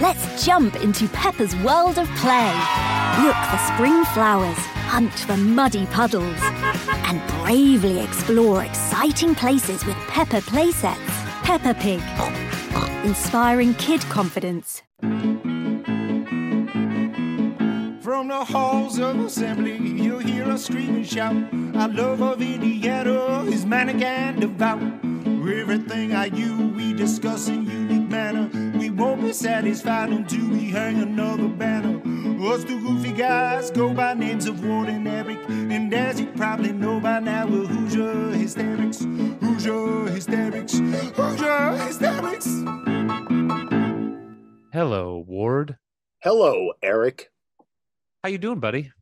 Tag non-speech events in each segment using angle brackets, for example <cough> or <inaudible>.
Let's jump into Peppa's world of play. Look for spring flowers, hunt for muddy puddles, and bravely explore exciting places with Peppa playsets. Peppa Pig, inspiring kid confidence. From the halls of assembly, you'll hear us scream and shout. Our love of Indiana is manic and devout. Everything I you we discuss in unique manner. We won't be satisfied until we hang another banner. Us two goofy guys go by names of Ward and Eric. And as you probably know by now, we're Hoosier Hysterics. Hoosier Hysterics. Hoosier Hysterics. Hello, Ward. Hello, Eric. How you doing, buddy?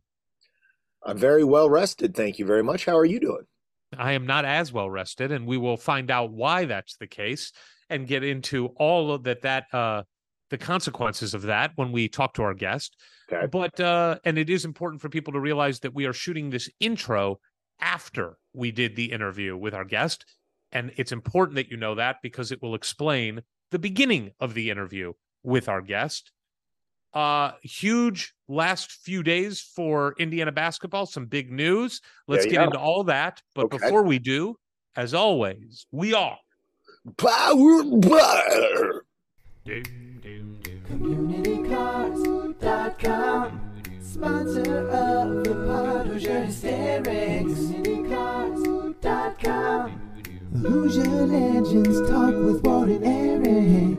I'm very well rested. Thank you very much. How are you doing? I am not as well rested, and we will find out why that's the case and get into all of that that uh the consequences of that when we talk to our guest. Okay. But uh and it is important for people to realize that we are shooting this intro after we did the interview with our guest. And it's important that you know that because it will explain the beginning of the interview with our guest. Uh huge last few days for Indiana basketball, some big news. Let's get you into all that. But Okay. before we do, as always, we are Power Bar. CommunityCars.com Sponsor of the pod, Hoosier Hysterics CommunityCars.com Hoosier Legends talk with Ward and Eric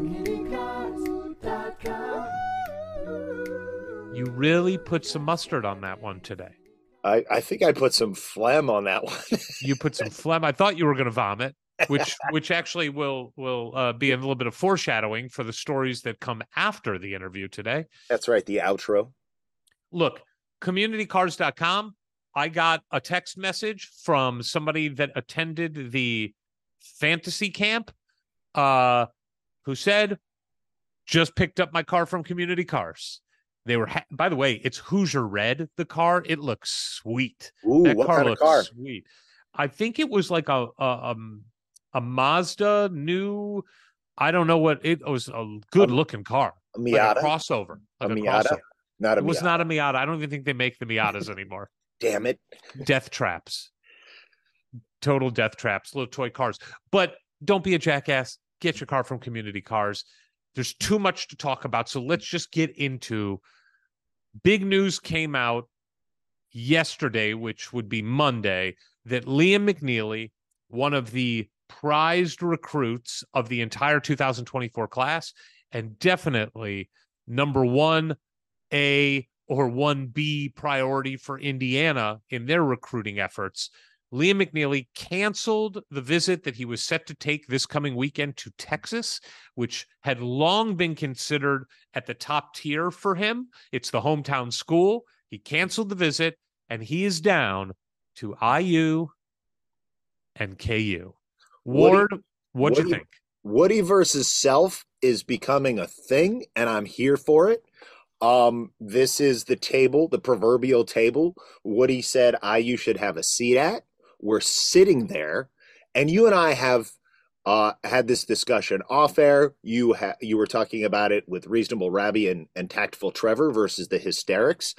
you really put some mustard on that one today. I, I think I put some phlegm on that one. <laughs> You put some phlegm. I thought you were going to vomit, which which actually will will uh, be a little bit of foreshadowing for the stories that come after the interview today. That's right, the outro. Look, communitycars.com. I got a text message from somebody that attended the fantasy camp uh who said just picked up my car from community cars. They were ha- by the way, it's Hoosier red the car. It looks sweet. Ooh, that car looks car? sweet. I think it was like a, a um a Mazda new. I don't know what it was. A good looking car, A like Miata? a crossover, A like a, Miata? crossover. Not a It was not a Miata. I don't even think they make the Miatas <laughs> anymore. Damn it. death traps, total death traps, little toy cars. But don't be a jackass. Get your car from Community Cars. There's too much to talk about, so let's just get into. Big news came out yesterday, which would be Monday, that Liam McNeeley, one of the prized recruits of the entire 2024 class, and definitely number one A or 1B priority for Indiana in their recruiting efforts. Liam McNeeley canceled the visit that he was set to take this coming weekend to Texas, which had long been considered at the top tier for him. It's the hometown school. He canceled the visit and he is down to IU and KU. Ward, what'd you think? Woody versus Self is becoming a thing, and I'm here for it. Um, this is the table, the proverbial table. Woody said IU should have a seat at. We're sitting there, and you and I have uh, had this discussion off air. You ha- you were talking about it with reasonable Rabbi and, and tactful Trevor versus the hysterics.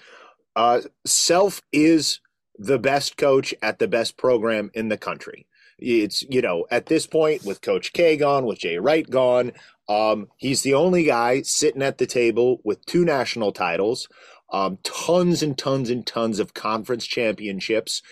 Uh, Self is the best coach at the best program in the country. It's you know at this point with Coach K gone, with Jay Wright gone, um, he's the only guy sitting at the table with two national titles, um, tons and tons and tons of conference championships,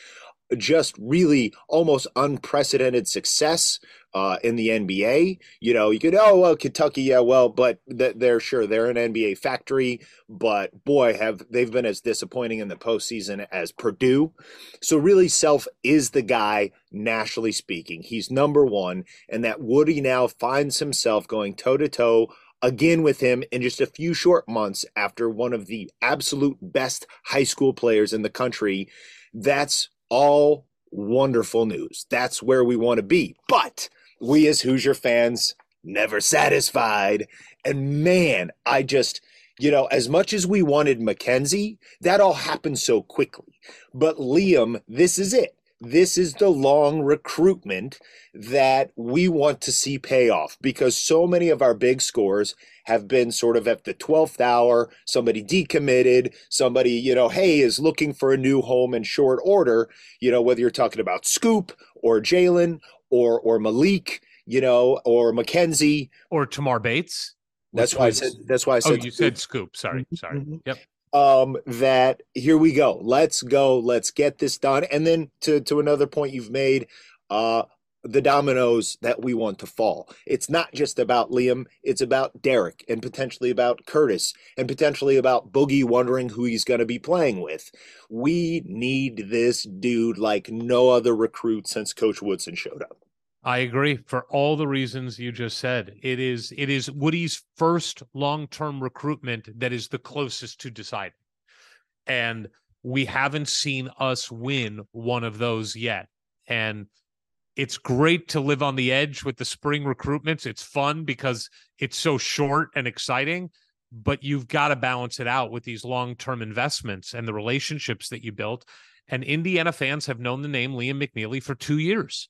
just really almost unprecedented success uh, in the NBA. You know, you could oh well Kentucky, yeah, well, but th- they're sure they're an NBA factory, but boy, have they've been as disappointing in the postseason as Purdue. So really, Self is the guy nationally speaking. He's number one, and that Woody now finds himself going toe to toe again with him in just a few short months after one of the absolute best high school players in the country. That's all wonderful news. That's where we want to be. But we as Hoosier fans never satisfied. And man, I just you know, as much as we wanted Mackenzie, that all happened so quickly. But Liam, this is it. This is the long recruitment that we want to see pay off because so many of our big scores have been sort of at the 12th hour. Somebody decommitted, somebody, you know, hey, is looking for a new home in short order. You know, whether you're talking about Scoop or Jalen or or Malik, you know, or Mackenzie or Tamar Bates. That's why was... I said. That's why I said. Oh, you scoop. said scoop. Sorry, mm-hmm, sorry. Mm-hmm. Yep. Um, that here we go. Let's go. Let's get this done. And then to to another point you've made, uh, the dominoes that we want to fall. It's not just about Liam. It's about Derek and potentially about Curtis and potentially about Boogie wondering who he's going to be playing with. We need this dude like no other recruit since Coach Woodson showed up. I agree for all the reasons you just said. It is it is Woody's first long-term recruitment that is the closest to deciding. And we haven't seen us win one of those yet. And it's great to live on the edge with the spring recruitments. It's fun because it's so short and exciting, but you've got to balance it out with these long-term investments and the relationships that you built. And Indiana fans have known the name Liam McNeeley for 2 years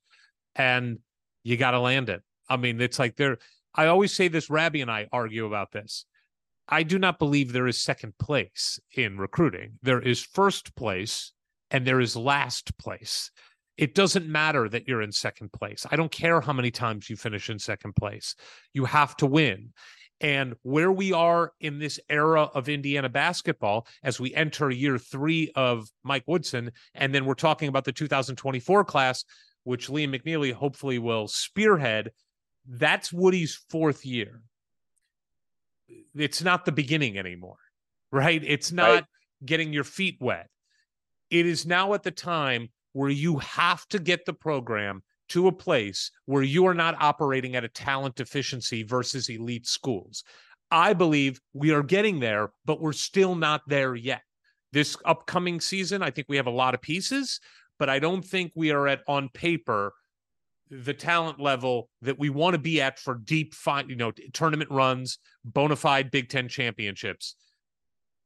and you got to land it. I mean, it's like there. I always say this. Rabbi and I argue about this. I do not believe there is second place in recruiting. There is first place and there is last place. It doesn't matter that you're in second place. I don't care how many times you finish in second place. You have to win. And where we are in this era of Indiana basketball, as we enter year three of Mike Woodson, and then we're talking about the 2024 class, which Liam McNeeley hopefully will spearhead, that's Woody's fourth year. It's not the beginning anymore, right? It's not right. getting your feet wet. It is now at the time where you have to get the program to a place where you are not operating at a talent deficiency versus elite schools. I believe we are getting there, but we're still not there yet. This upcoming season, I think we have a lot of pieces but I don't think we are at on paper the talent level that we want to be at for deep fine, you know, tournament runs, bona fide Big Ten championships.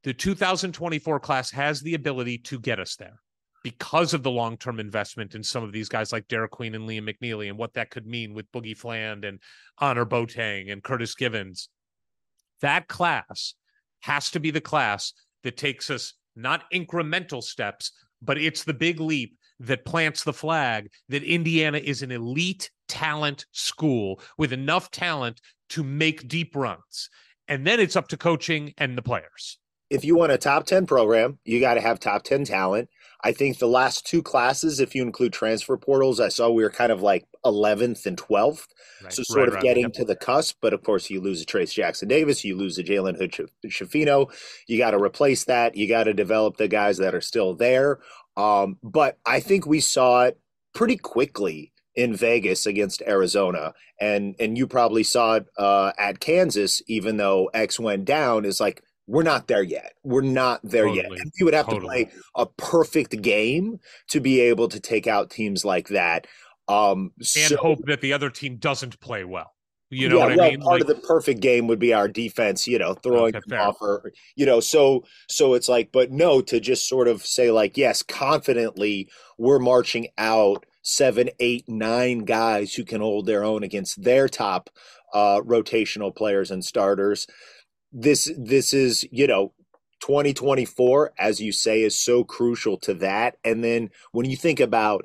The 2024 class has the ability to get us there because of the long term investment in some of these guys like Derek Queen and Liam McNeeley and what that could mean with Boogie Fland and Honor Boateng and Curtis Givens. That class has to be the class that takes us not incremental steps, but it's the big leap that plants the flag that Indiana is an elite talent school with enough talent to make deep runs. And then it's up to coaching and the players. If you want a top 10 program, you got to have top 10 talent. I think the last two classes, if you include transfer portals, I saw we were kind of like 11th and 12th. Right. So sort right, of right, getting to the cusp. But of course, you lose a Trayce Jackson Davis, you lose a Jalen Hood Schifino. You got to replace that. You got to develop the guys that are still there. Um, but I think we saw it pretty quickly in Vegas against Arizona, and and you probably saw it uh, at Kansas, even though X went down. Is like we're not there yet. We're not there totally. yet. And you would have totally. to play a perfect game to be able to take out teams like that. Um, and so, hope that the other team doesn't play well. You know yeah, what well, I mean? Part like, of the perfect game would be our defense, you know, throwing okay, off or you know, so so it's like, but no, to just sort of say like, yes, confidently we're marching out seven, eight, nine guys who can hold their own against their top uh, rotational players and starters. This this is, you know, 2024, as you say, is so crucial to that. And then when you think about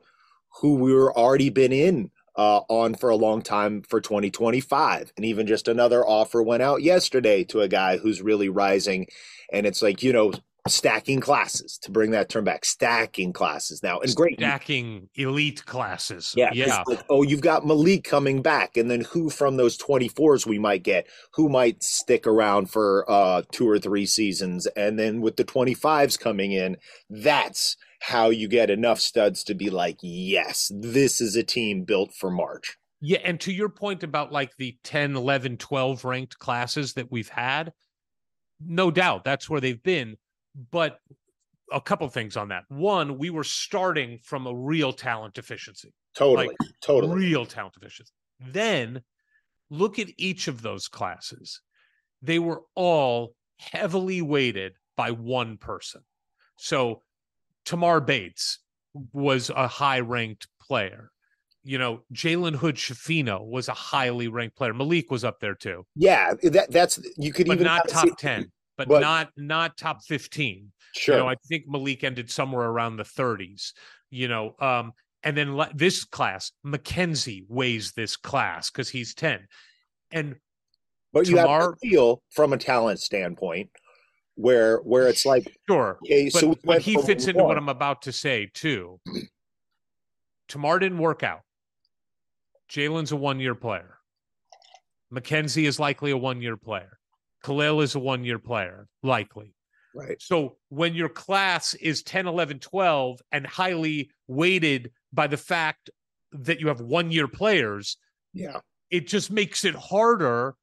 who we were already been in uh, on for a long time for 2025. And even just another offer went out yesterday to a guy who's really rising. And it's like, you know, stacking classes to bring that term back, stacking classes now. And great. Stacking elite classes. Yeah. Yeah. Like, oh, you've got Malik coming back. And then who from those 24s we might get, who might stick around for uh, two or three seasons. And then with the 25s coming in, that's how you get enough studs to be like, yes, this is a team built for March. Yeah, and to your point about like the 10, 11, 12 ranked classes that we've had, no doubt that's where they've been. But a couple things on that. One, we were starting from a real talent deficiency, Totally. Like, totally. real talent deficiency. Then look at each of those classes. They were all heavily weighted by one person. So Tamar Bates was a high ranked player. You know, Jalen Hood Schifino was a highly ranked player. Malik was up there too, yeah, that that's you could but even not top see- 10, but, but- not not top 15. Sure. You know, I think Malik ended somewhere around the 30s. You know, um, and then le- this class, Mackenzie weighs this class because he's 10. And but you have Tamar- to feel from a talent standpoint where where it's like sure, okay, but, so we but he fits into what I'm about to say too. <clears throat> Tamar didn't work out. Jalen's a one year player. Mackenzie is likely a one year player. Khalil is a one year player, likely. right. So when your class is 10, 11, 12, and highly weighted by the fact that you have one year players, Yeah. it just makes it harder.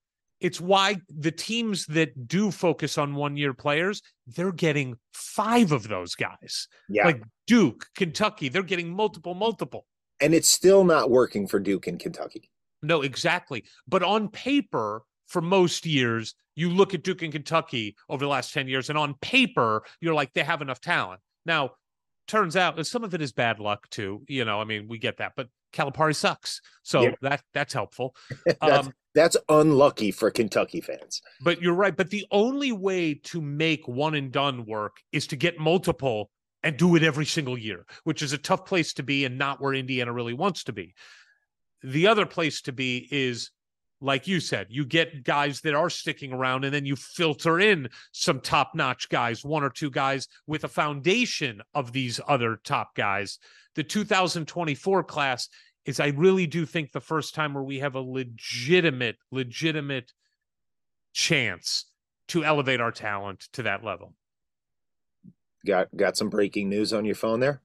It's why the teams that do focus on one year players, they're getting five of those guys. Yeah. Like Duke, Kentucky, they're getting multiple, multiple. and it's still not working for Duke in Kentucky. No, exactly. But on paper, for most years, you look at Duke and Kentucky over the last 10 years, and on paper, you're like, they have enough talent. Now, turns out some of it is bad luck too. You know, I mean, we get that, but Calipari sucks. So Yeah. that that's helpful. <laughs> That's Um, that's unlucky for Kentucky fans. but you're right. But the only way to make one and done work is to get multiple and do it every single year, which is a tough place to be and not where Indiana really wants to be. The other place to be is, like you said, you get guys that are sticking around and then you filter in some top notch guys, one or two guys with a foundation of these other top guys. The 2024 class is, I really do think, the first time where we have a legitimate, legitimate chance to elevate our talent to that level. Got got some breaking news on your phone there.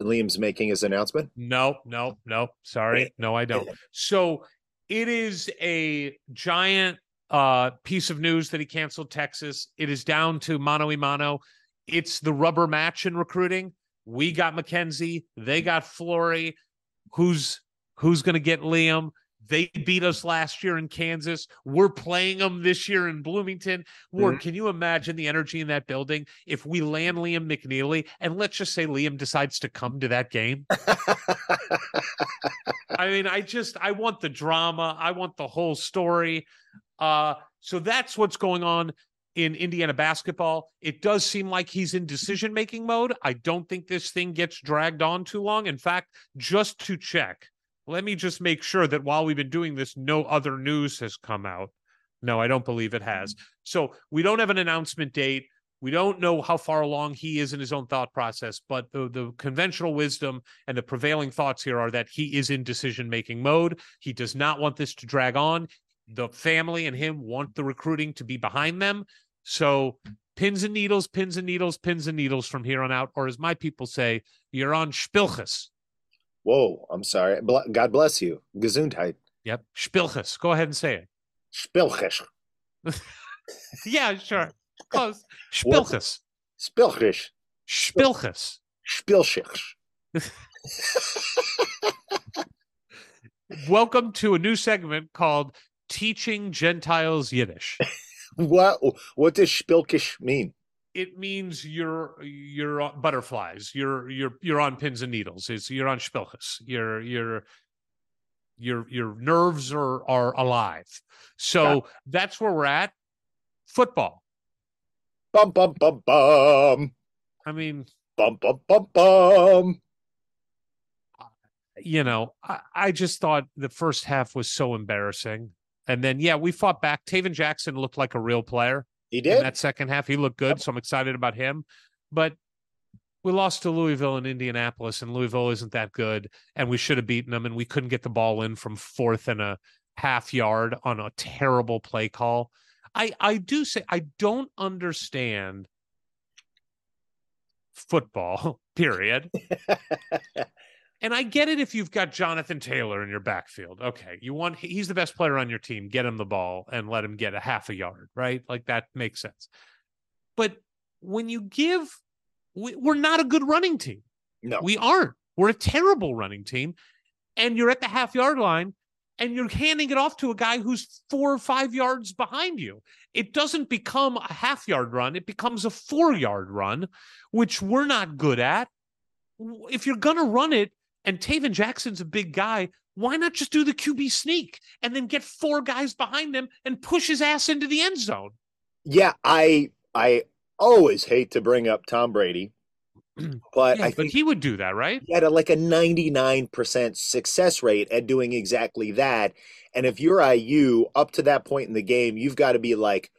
Liam's making his announcement. No, no, no. Sorry. No, I don't. So it is a giant uh piece of news that he canceled Texas. It is down to mano a mano. It's the rubber match in recruiting. We got Mackenzie, they got Flory. Who's who's gonna get Liam? They beat us last year in Kansas. We're playing them this year in Bloomington. Ward, can you imagine the energy in that building if we land Liam McNeeley and let's just say Liam decides to come to that game? <laughs> I mean, I just I want the drama. I want the whole story. Uh, so that's what's going on in Indiana basketball. It does seem like he's in decision making mode. I don't think this thing gets dragged on too long. In fact, just to check, let me just make sure that while we've been doing this, no other news has come out. No, I don't believe it has. Mm-hmm. So we don't have an announcement date. We don't know how far along he is in his own thought process, but the, the conventional wisdom and the prevailing thoughts here are that he is in decision making mode. He does not want this to drag on. The family and him want the recruiting to be behind them. So pins and needles, pins and needles, pins and needles from here on out. Or as my people say, you're on Spilchus. Whoa, I'm sorry. God bless you. Gesundheit. Yep. Spilchus. Go ahead and say it. Spilchisch. <laughs> Yeah, sure. Close. Spilchus. Spilchisch. Spilchus. <laughs> Welcome to a new segment called Teaching Gentiles Yiddish. <laughs> What what does Spilkish mean? It means you're you're butterflies. You're you're you're on pins and needles. It's you're on spilchus. Your your your your nerves are are alive. So that's where we're at. Football. Bum bum bum bum. I mean, Bum bum bum bum. you know, I, I just thought the first half was so embarrassing. And then yeah, we fought back. Tayven Jackson looked like a real player. He did. in that second half. He looked good, so I'm excited about him. But we lost to Louisville and Indianapolis, and Louisville isn't that good, and we should have beaten them, and we couldn't get the ball in from fourth and a half yard on a terrible play call. I I do say I don't understand football. <laughs> Period. <laughs> And I get it if you've got Jonathan Taylor in your backfield. Okay. You want he's the best player on your team. Get him the ball and let him get a half a yard, right? Like that makes sense. But when you give we, we're not a good running team. No. We aren't. We're a terrible running team. And you're at the half yard line and you're handing it off to a guy who's four or five yards behind you. It doesn't become a half yard run, it becomes a four yard run, which we're not good at. If you're going to run it, and Tayven Jackson's a big guy, why not just do the QB sneak and then get four guys behind him and push his ass into the end zone? Yeah, I I always hate to bring up Tom Brady, <clears throat> but Yeah, I but he would do that, right? he had a, like a 99% success rate at doing exactly that. And if you're IU up to that point in the game, you've got to be like,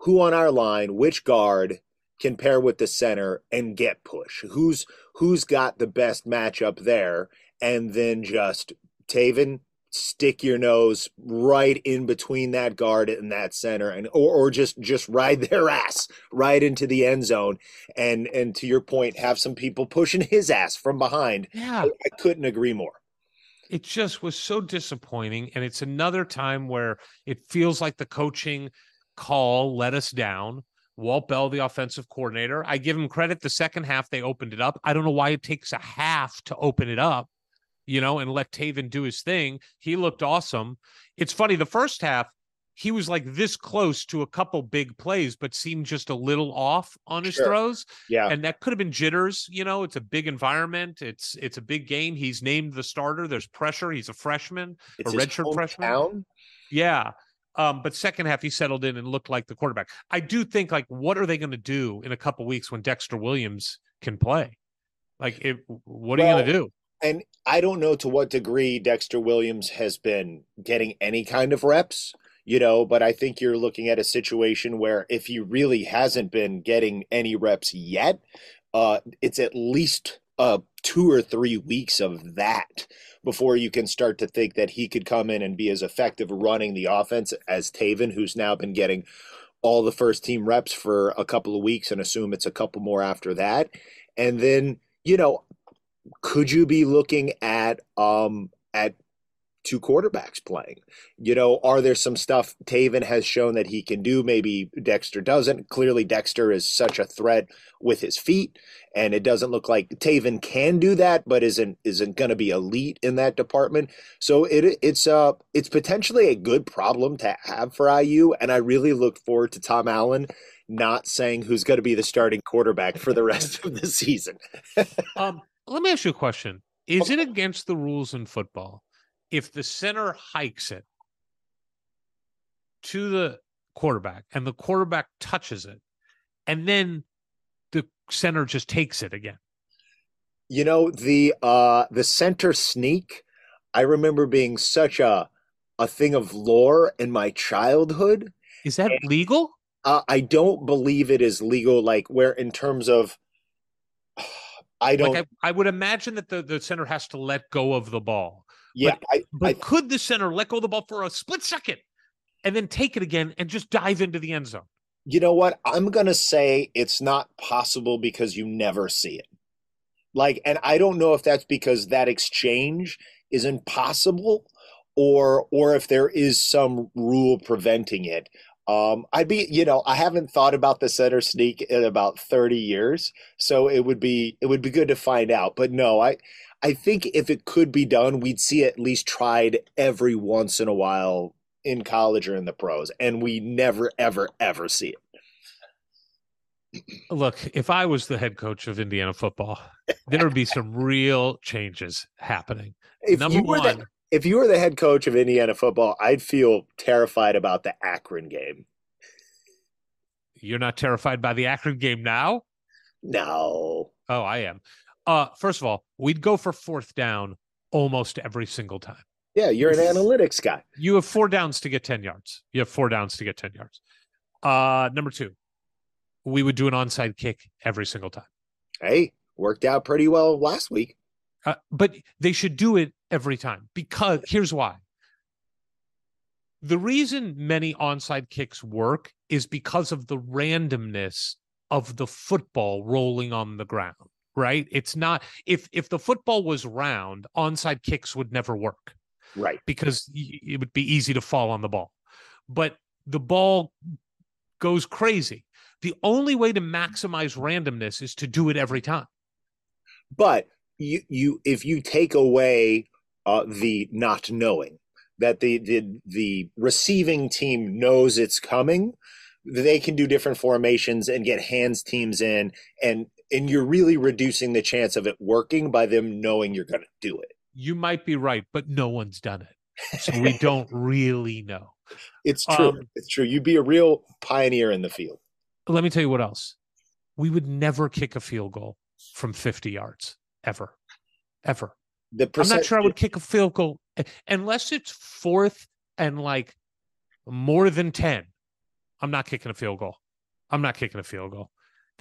who on our line, which guard can pair with the center and get push? Who's who's got the best matchup there? And then just Tayven, stick your nose right in between that guard and that center and or, or just just ride <laughs> their ass right into the end zone and and to your point have some people pushing his ass from behind Yeah. I, I couldn't agree more it just was so disappointing. And it's another time where it feels like the coaching call let us down. Walt Bell, the offensive coordinator, I give him credit. The second half, they opened it up. I don't know why it takes a half to open it up, you know, and let Tayven do his thing. He looked awesome. It's funny, the first half, he was like this close to a couple big plays, but seemed just a little off on his Sure. throws yeah and that could have been jitters you know it's a big environment it's it's a big game he's named the starter there's pressure he's a freshman it's a redshirt freshman? yeah um but second half he settled in and looked like the quarterback. I do think like what are they going to do in a couple weeks when dexter williams can play? Like it, what are you going to do? and I don't know to what degree Dexter Williams has been getting any kind of reps, you know, but I think you're looking at a situation where if he really hasn't been getting any reps yet, uh, it's at least uh, two or three weeks of that before you can start to think that he could come in and be as effective running the offense as Tayven, who's now been getting all the first team reps for a couple of weeks and assume it's a couple more after that. And then, you know, could you be looking at um at two quarterbacks playing? You know, are there some stuff Tayven has shown that he can do? Maybe Dexter doesn't. Clearly, Dexter is such a threat with his feet, and it doesn't look like Tayven can do that, but isn't isn't going to be elite in that department. So it it's uh it's potentially a good problem to have for IU, and I really look forward to Tom Allen not saying who's going to be the starting quarterback for the rest of the season. <laughs> um let me ask you a question is it against the rules in football if the center hikes it to the quarterback and the quarterback touches it and then the center just takes it again You know the uh the center sneak. I remember being such a a thing of lore in my childhood. is that legal Uh, I don't believe it is legal. Like where in terms of, <sighs> I don't. like I, I would imagine that the, the center has to let go of the ball yeah, I, but I could the center let go of the ball for a split second and then take it again and just dive into the end zone you know what? I'm gonna say it's not possible because you never see it. Like, and I don't know if that's because that exchange is impossible, or or if there is some rule preventing it. Um, I'd be, you know, I haven't thought about the center sneak in about 30 years, so it would be it would be good to find out. But no, I I think if it could be done, we'd see it at least tried every once in a while in college or in the pros, and we never, ever, ever see it. Look, if I was the head coach of Indiana football, there would be some <laughs> real changes happening. If Number you were one, the if you were the head coach of Indiana football, I'd feel terrified about the Akron game. you're not terrified by the Akron game now? No, Oh, I am. Uh, first of all, we'd go for fourth down almost every single time. yeah, you're an analytics guy. You have four downs to get 10 yards. You have four downs to get 10 yards. Uh, number two, we would do an onside kick every single time. Hey, worked out pretty well last week. Uh, but they should do it every time because here's why. The reason many onside kicks work is because of the randomness of the football rolling on the ground. Right? It's not if if the football was round, onside kicks would never work Right. because it would be easy to fall on the ball. But the ball goes crazy. The only way to maximize randomness is to do it every time. But you you if you take away uh, the not knowing that the the the receiving team knows it's coming, they can do different formations and get hands teams in and and you're really reducing the chance of it working by them knowing you're going to do it. You might be right, but no one's done it. So we <laughs> don't really know. It's true. Um, it's true. You'd be a real pioneer in the field. Let me tell you what else. We would never kick a field goal from 50 yards ever. Ever. The I'm not sure I would kick a field goal uh, unless it's fourth and like more than 10. I'm not kicking a field goal. I'm not kicking a field goal.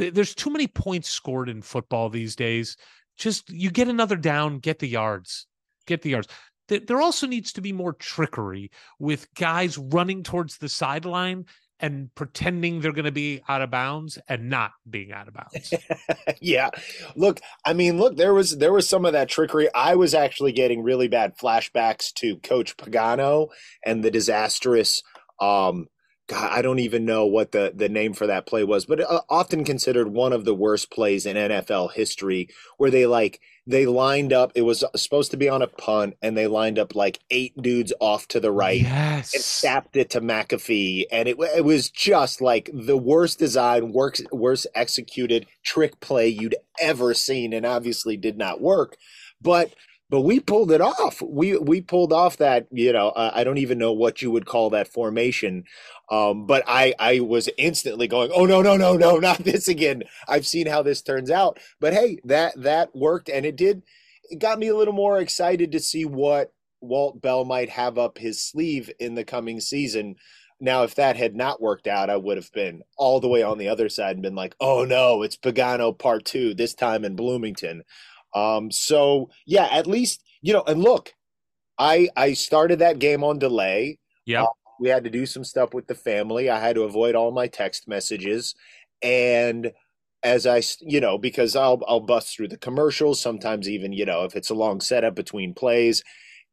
Th- There's too many points scored in football these days. Just you get another down, get the yards, get the yards. There also needs to be more trickery with guys running towards the sideline and pretending they're going to be out of bounds and not being out of bounds. <laughs> yeah. Look, I mean, look, there was there was some of that trickery. I was actually getting really bad flashbacks to Coach Pagano and the disastrous um God, I don't even know what the the name for that play was, but uh, often considered one of the worst plays in NFL history where they like they lined up it was supposed to be on a punt and they lined up like eight dudes off to the right Yes. and snapped it to McAfee, and it it was just like the worst design, works worst executed trick play you'd ever seen, and obviously did not work. But but we pulled it off. We we pulled off that. You know, uh, I don't even know what you would call that formation. Um, but I I was instantly going, oh no no no no not <laughs> this again. I've seen how this turns out. But hey, that that worked, and it did. It got me a little more excited to see what Walt Bell might have up his sleeve in the coming season. Now, if that had not worked out, I would have been all the way on the other side and been like, "Oh no, it's Pagano Part Two this time in Bloomington." Um, so yeah, at least you know. And look, I I started that game on delay. Yep. We had to do some stuff with the family. I had to avoid all my text messages, and as I, you know, because I'll I'll bust through the commercials sometimes, even you know, if it's a long setup between plays,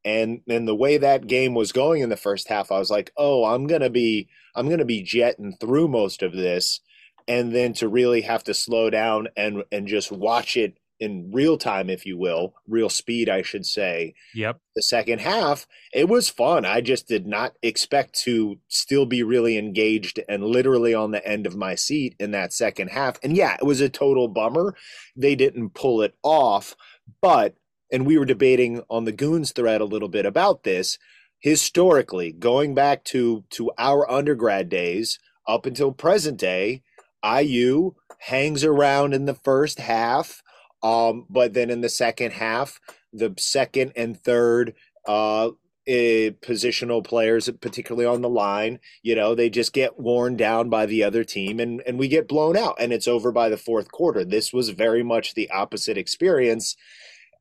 and and the way that game was going in the first half, I was like, oh, I'm gonna be I'm gonna be jetting through most of this, and then to really have to slow down and and just watch it in real time, if you will, real speed, I should say, Yep. the second half, it was fun. I just did not expect to still be really engaged and literally on the end of my seat in that second half. And yeah, it was a total bummer. They didn't pull it off, but and we were debating on the Goons thread a little bit about this. Historically, going back to to our undergrad days up until present day, IU hangs around in the first half um, but then in the second half, the second and third uh, eh, positional players, particularly on the line, you know, they just get worn down by the other team and, and we get blown out and it's over by the fourth quarter. This was very much the opposite experience.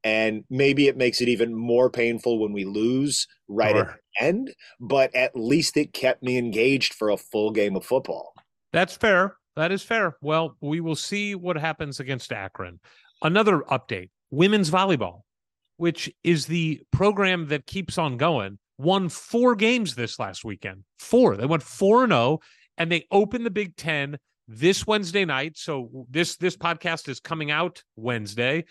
And maybe it makes it even more painful when we lose right at the end, but at least it kept me engaged for a full game of football. That's fair. That is fair. Well, we will see what happens against Akron. Another update women's volleyball, which is the program that keeps on going, won four games this last weekend. Four. They went 4 and 0, and they opened the Big Ten this Wednesday night. So this this podcast is coming out Wednesday.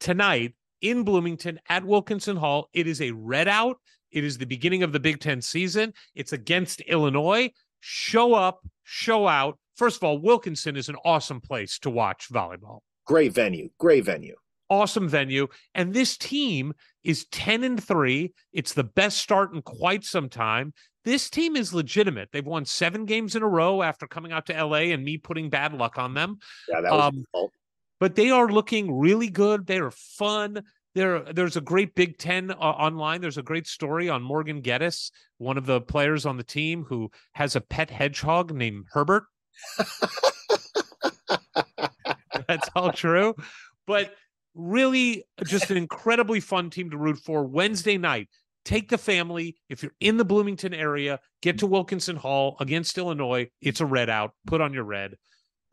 Tonight in Bloomington at Wilkinson Hall. It is a red out. It is the beginning of the Big Ten season. It's against Illinois. Show up, show out. First of all, Wilkinson is an awesome place to watch volleyball. Great venue, great venue. Awesome venue. And this team is 10 and 3. It's the best start in quite some time. This team is legitimate. They've won seven games in a row after coming out to LA and me putting bad luck on them. Yeah, that was Um, fault. But they are looking really good. They are fun. There, there's a great Big Ten uh, online. There's a great story on Morgan Geddes, one of the players on the team who has a pet hedgehog named Herbert. <laughs> <laughs> That's all true. But really, just an incredibly fun team to root for. Wednesday night, take the family. If you're in the Bloomington area, get to Wilkinson Hall against Illinois. It's a red out. Put on your red.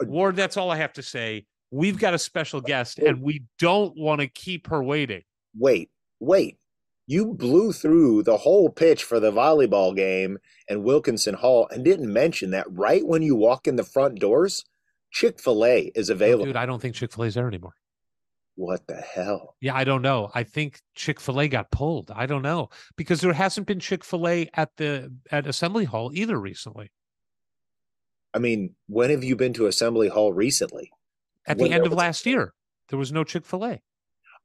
Ward, that's all I have to say. we've got a special guest and we don't want to keep her waiting. Wait, wait. You blew through the whole pitch for the volleyball game and Wilkinson Hall and didn't mention that right when you walk in the front doors, Chick fil A is oh, available. Dude, I don't think Chick fil A is there anymore. what the hell? Yeah, I don't know. I think Chick fil A got pulled. I don't know because there hasn't been Chick fil A at the at Assembly Hall either recently. I mean, when have you been to Assembly Hall recently? At When the end of last year, there was no Chick fil A.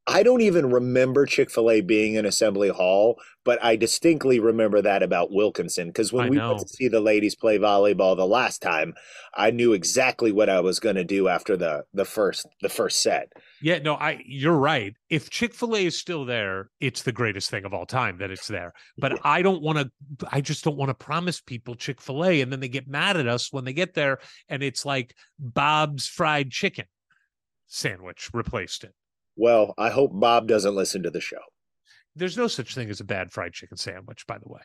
I don't even remember Chick fil A being in Assembly Hall, but I distinctly remember that about Wilkinson because when I we know. went to see the ladies play volleyball the last time, I knew exactly what I was going to do after the the first the first set. Yeah, no, I you're right. If Chick-fil-A is still there, it's the greatest thing of all time that it's there. But Yeah. I don't want to I just don't want to promise people Chick-fil-A and then they get mad at us when they get there and it's like Bob's fried chicken sandwich replaced it. Well, I hope Bob doesn't listen to the show. There's no such thing as a bad fried chicken sandwich, by the way.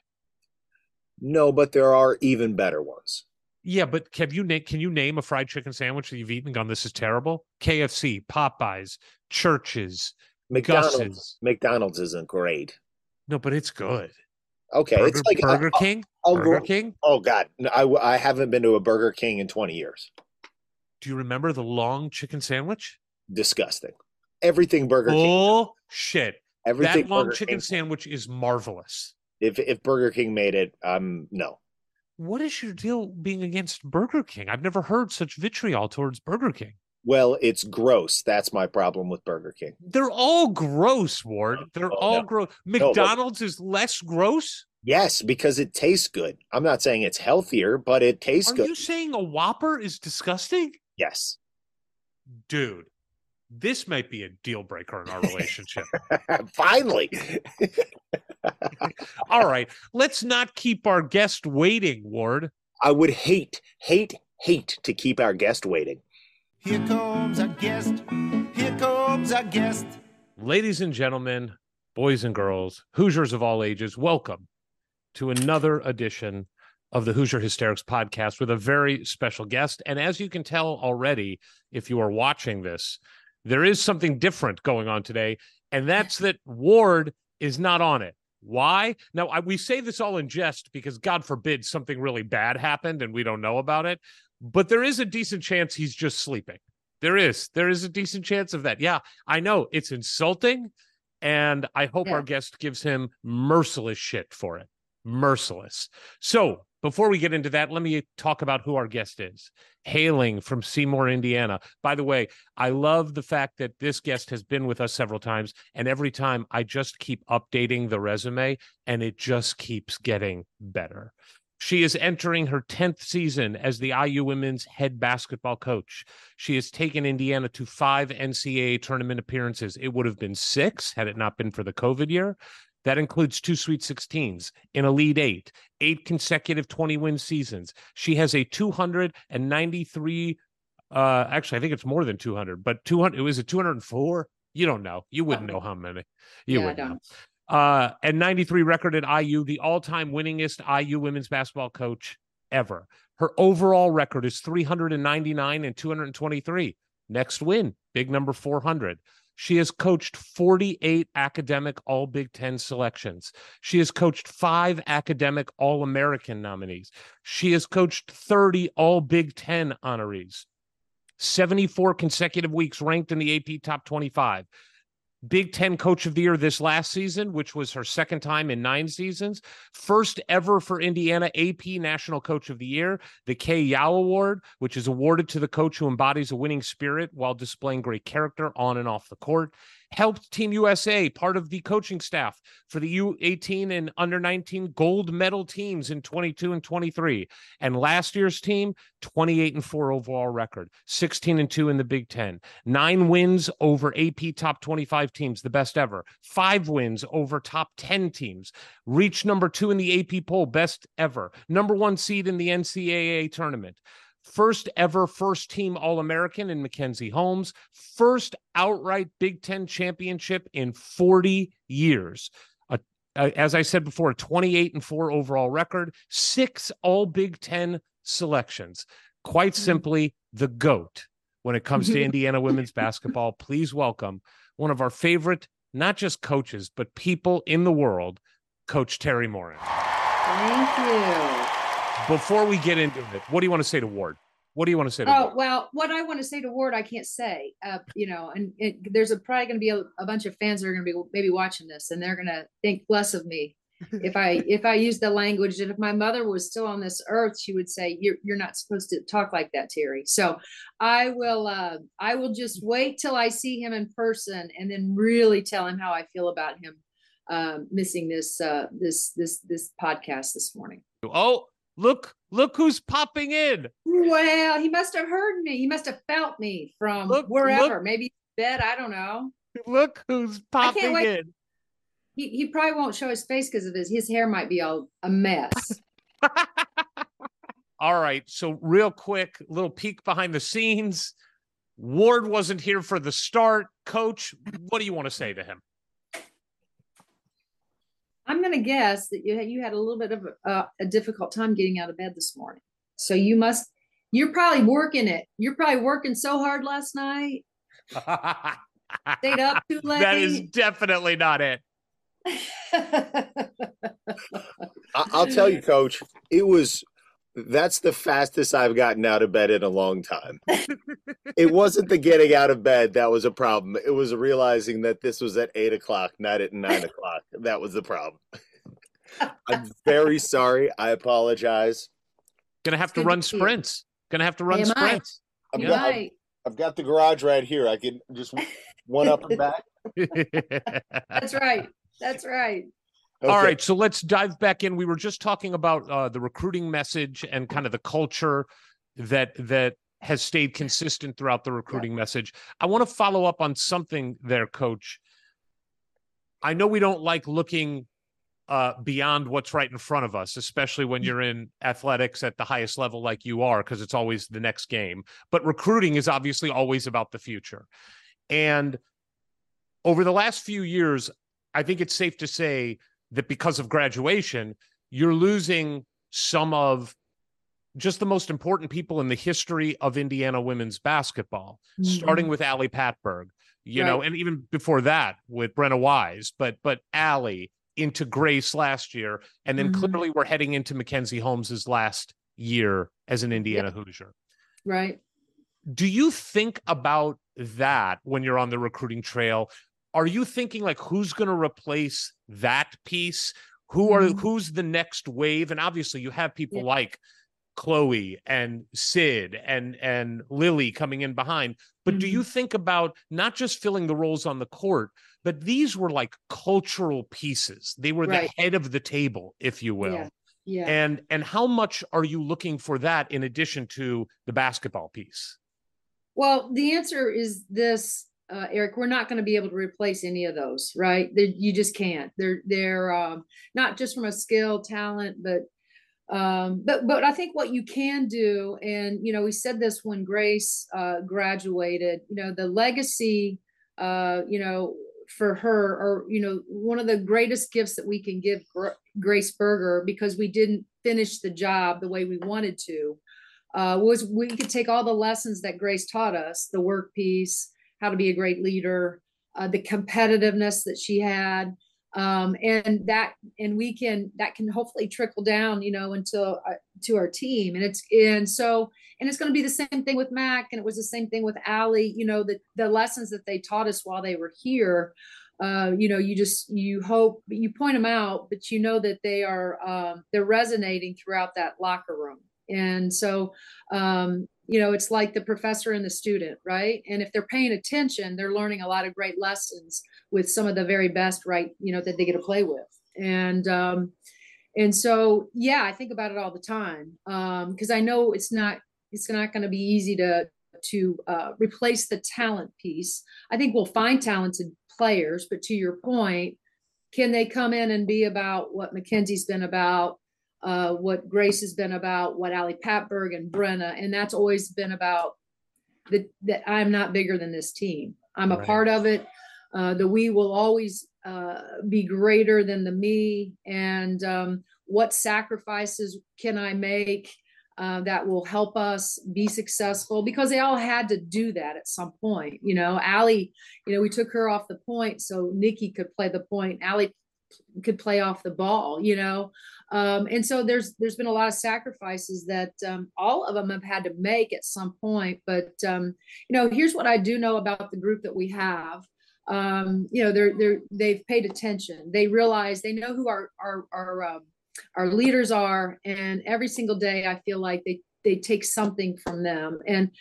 No, but there are even better ones. Yeah, but have you na- can you name a fried chicken sandwich that you've eaten and gone, this is terrible? KFC, Popeyes, Church's, McDonald's Gus's. McDonald's isn't great. No, but it's good. Okay, Burger, it's like Burger I- King. I'll Burger go- King. Oh God, No, I I haven't been to a Burger King in twenty years. Do you remember the long chicken sandwich? Disgusting. Everything Burger King. Oh shit! Everything That long Burger chicken King. sandwich is marvelous. If if Burger King made it, um, no. What is your deal being against Burger King? I've never heard such vitriol towards Burger King. Well, it's gross. That's my problem with Burger King. They're all gross, Ward. They're Oh, all no. gross. McDonald's is less gross. Yes, because it tastes good. I'm not saying it's healthier, but it tastes Are good. Are you saying a Whopper is disgusting? Yes. Dude, this might be a deal breaker in our relationship. <laughs> Finally. <laughs> all right, let's not keep our guest waiting, Ward. I would hate, hate, hate to keep our guest waiting. Here comes our guest. Here comes our guest. Ladies and gentlemen, boys and girls, Hoosiers of all ages, welcome to another edition of the Hoosier Hysterics podcast with a very special guest. And as you can tell already, if you are watching this, there is something different going on today, and that's that Ward is not on it. Why? Now, I, we say this all in jest because God forbid something really bad happened and we don't know about it, but there is a decent chance he's just sleeping. There is. There is a decent chance of that. Yeah, I know it's insulting, and I hope Yeah. our guest gives him merciless shit for it. Merciless. So, before we get into that, let me talk about who our guest is. Hailing from Seymour, Indiana. By the way, I love the fact that this guest has been with us several times, and every time I just keep updating the resume, and it just keeps getting better. She is entering her 10th season as the IU women's head basketball coach. She has taken Indiana to five NCAA tournament appearances. It would have been six had it not been for the COVID year. That includes two Sweet 16s, an Elite Eight, eight consecutive 20 win seasons. She has a 293, uh, actually, I think it's more than 200, but 200, it was a 204. You don't know. You wouldn't know how many. You Yeah, I would know don't. uh, and 93 record at IU, the all time winningest IU women's basketball coach ever. Her overall record is 399 and 223. Next win, big number 400. She has coached 48 academic All Big Ten selections. She has coached five academic All American nominees. She has coached 30 All Big Ten honorees. 74 consecutive weeks ranked in the AP top 25. Big Ten Coach of the Year this last season, which was her second time in nine seasons. First ever for Indiana AP National Coach of the Year, the Kay Yow Award, which is awarded to the coach who embodies a winning spirit while displaying great character on and off the court. Helped Team USA, part of the coaching staff for the U18 and under 19 gold medal teams in 22 and 23. And last year's team, 28 and 4 overall record, 16 and 2 in the Big Ten nine wins over AP top 25 teams, the best ever, five wins over top 10 teams, reached number two in the AP poll, best ever, number one seed in the NCAA tournament. First ever first team All American in Mackenzie Holmes, first outright Big Ten championship in 40 years. A, a- as I said before, a 28 and 4 overall record, six All Big Ten selections. Quite mm-hmm. simply, the GOAT when it comes to <laughs> Indiana women's basketball. Please welcome one of our favorite, not just coaches, but people in the world, Coach Teri Moren. Thank you. Before we get into it, what do you want to say to Ward? What do you want to say to Oh Ward? well, what I want to say to Ward, I can't say. Uh, you know, and it, there's a, probably going to be a, a bunch of fans that are going to be maybe watching this, and they're going to think less of me <laughs> if I if I use the language that if my mother was still on this earth, she would say you're you're not supposed to talk like that, Teri." So I will uh, I will just wait till I see him in person, and then really tell him how I feel about him um, missing this uh, this this this podcast this morning. Oh, look, look who's popping in. Well, he must have heard me. He must have felt me from Look- wherever, look. maybe bed. I don't know. Look who's popping in. He he probably won't show his face because of his his hair might be all a mess. <laughs> <laughs> All right. So, real quick, little peek behind the scenes. Ward wasn't here for the start. Coach, what do you want to say to him? I'm going to guess that you had, you had a little bit of a, uh, a difficult time getting out of bed this morning. So you must you're probably working it. You're probably working so hard last night. Stayed up too late. <laughs> that is definitely not it. <laughs> I- I'll tell you, Coach, it was that's the fastest I've gotten out of bed in a long time. <laughs> it wasn't the getting out of bed that was a problem. It was realizing that this was at eight o'clock, not at nine o'clock. That was the problem. I'm very <laughs> sorry. I apologize. Gonna have to run to see you. sprints. Gonna have to run Am sprints. I've got, I've. I've got the garage right here. I can just one up and back. <laughs> That's right. That's right. All Okay. right, so let's dive back in. We were just talking about uh, the recruiting message and kind of the culture that that has stayed consistent throughout the recruiting message. I want to follow up on something there, Coach. I know we don't like looking uh, beyond what's right in front of us, especially when you're in athletics at the highest level like you are, because it's always the next game. But recruiting is obviously always about the future. And over the last few years, I think it's safe to say that because of graduation, you're losing some of just the most important people in the history of Indiana women's basketball, starting with Allie Patberg, you know, and even before that with Brenna Wise, but but Allie into Grace last year, and then Mhm. clearly we're heading into Mackenzie Holmes's last year as an Indiana Hoosier. Right. Do you think about that when you're on the recruiting trail? Are you thinking like who's going to replace that piece? Who are Mhm. who's the next wave? And obviously you have people Yeah. like Chloe and Sid and and Lily coming in behind. But do Mm-hmm. you think about not just filling the roles on the court, but these were like cultural pieces. They were Right. the head of the table, if you will. Yeah. Yeah. And and how much are you looking for that in addition to the basketball piece? Well, the answer is this, uh, Eric. We're not going to be able to replace any of those, right? They, you just can't. They're they're um, not just from a skill, talent, but um, but but I think what you can do, and you know, we said this when Grace uh, graduated. You know, the legacy, uh, you know, for her, or you know, one of the greatest gifts that we can give Gra- Grace Berger because we didn't finish the job the way we wanted to uh, was we could take all the lessons that Grace taught us, the work piece, how to be a great leader, uh, the competitiveness that she had, um, and that, and we can that can hopefully trickle down, you know, into uh, to our team, and it's and so and it's going to be the same thing with Mac, and it was the same thing with Allie, you know, the the lessons that they taught us while they were here. Uh, you know, you just you hope you point them out, but you know that they are um, they're resonating throughout that locker room. And so, um, you know, it's like the professor and the student, right? And if they're paying attention, they're learning a lot of great lessons with some of the very best, right? You know, that they get to play with. And, um, and so, yeah, I think about it all the time um because I know it's not it's not going to be easy to to uh, replace the talent piece. I think we'll find talented players, but to your point, can they come in and be about what Mackenzie's been about? Uh, what Grace has been about, what Ali Patberg and Brenna, and that's always been about that. That I'm not bigger than this team. I'm a Right. part of it. Uh, the we will always uh, be greater than the me, and um, what sacrifices can I make uh, that will help us be successful because they all had to do that at some point. You know, Allie, you know, we took her off the point so Nikki could play the point. Allie could play off the ball, you know. Um, and so there's there's been a lot of sacrifices that um, all of them have had to make at some point. But um, you know, here's what I do know about the group that we have. Um, you know, they're they're they've paid attention. They realize they know who our our our um, our leaders are, and every single day I feel like they they take something from them and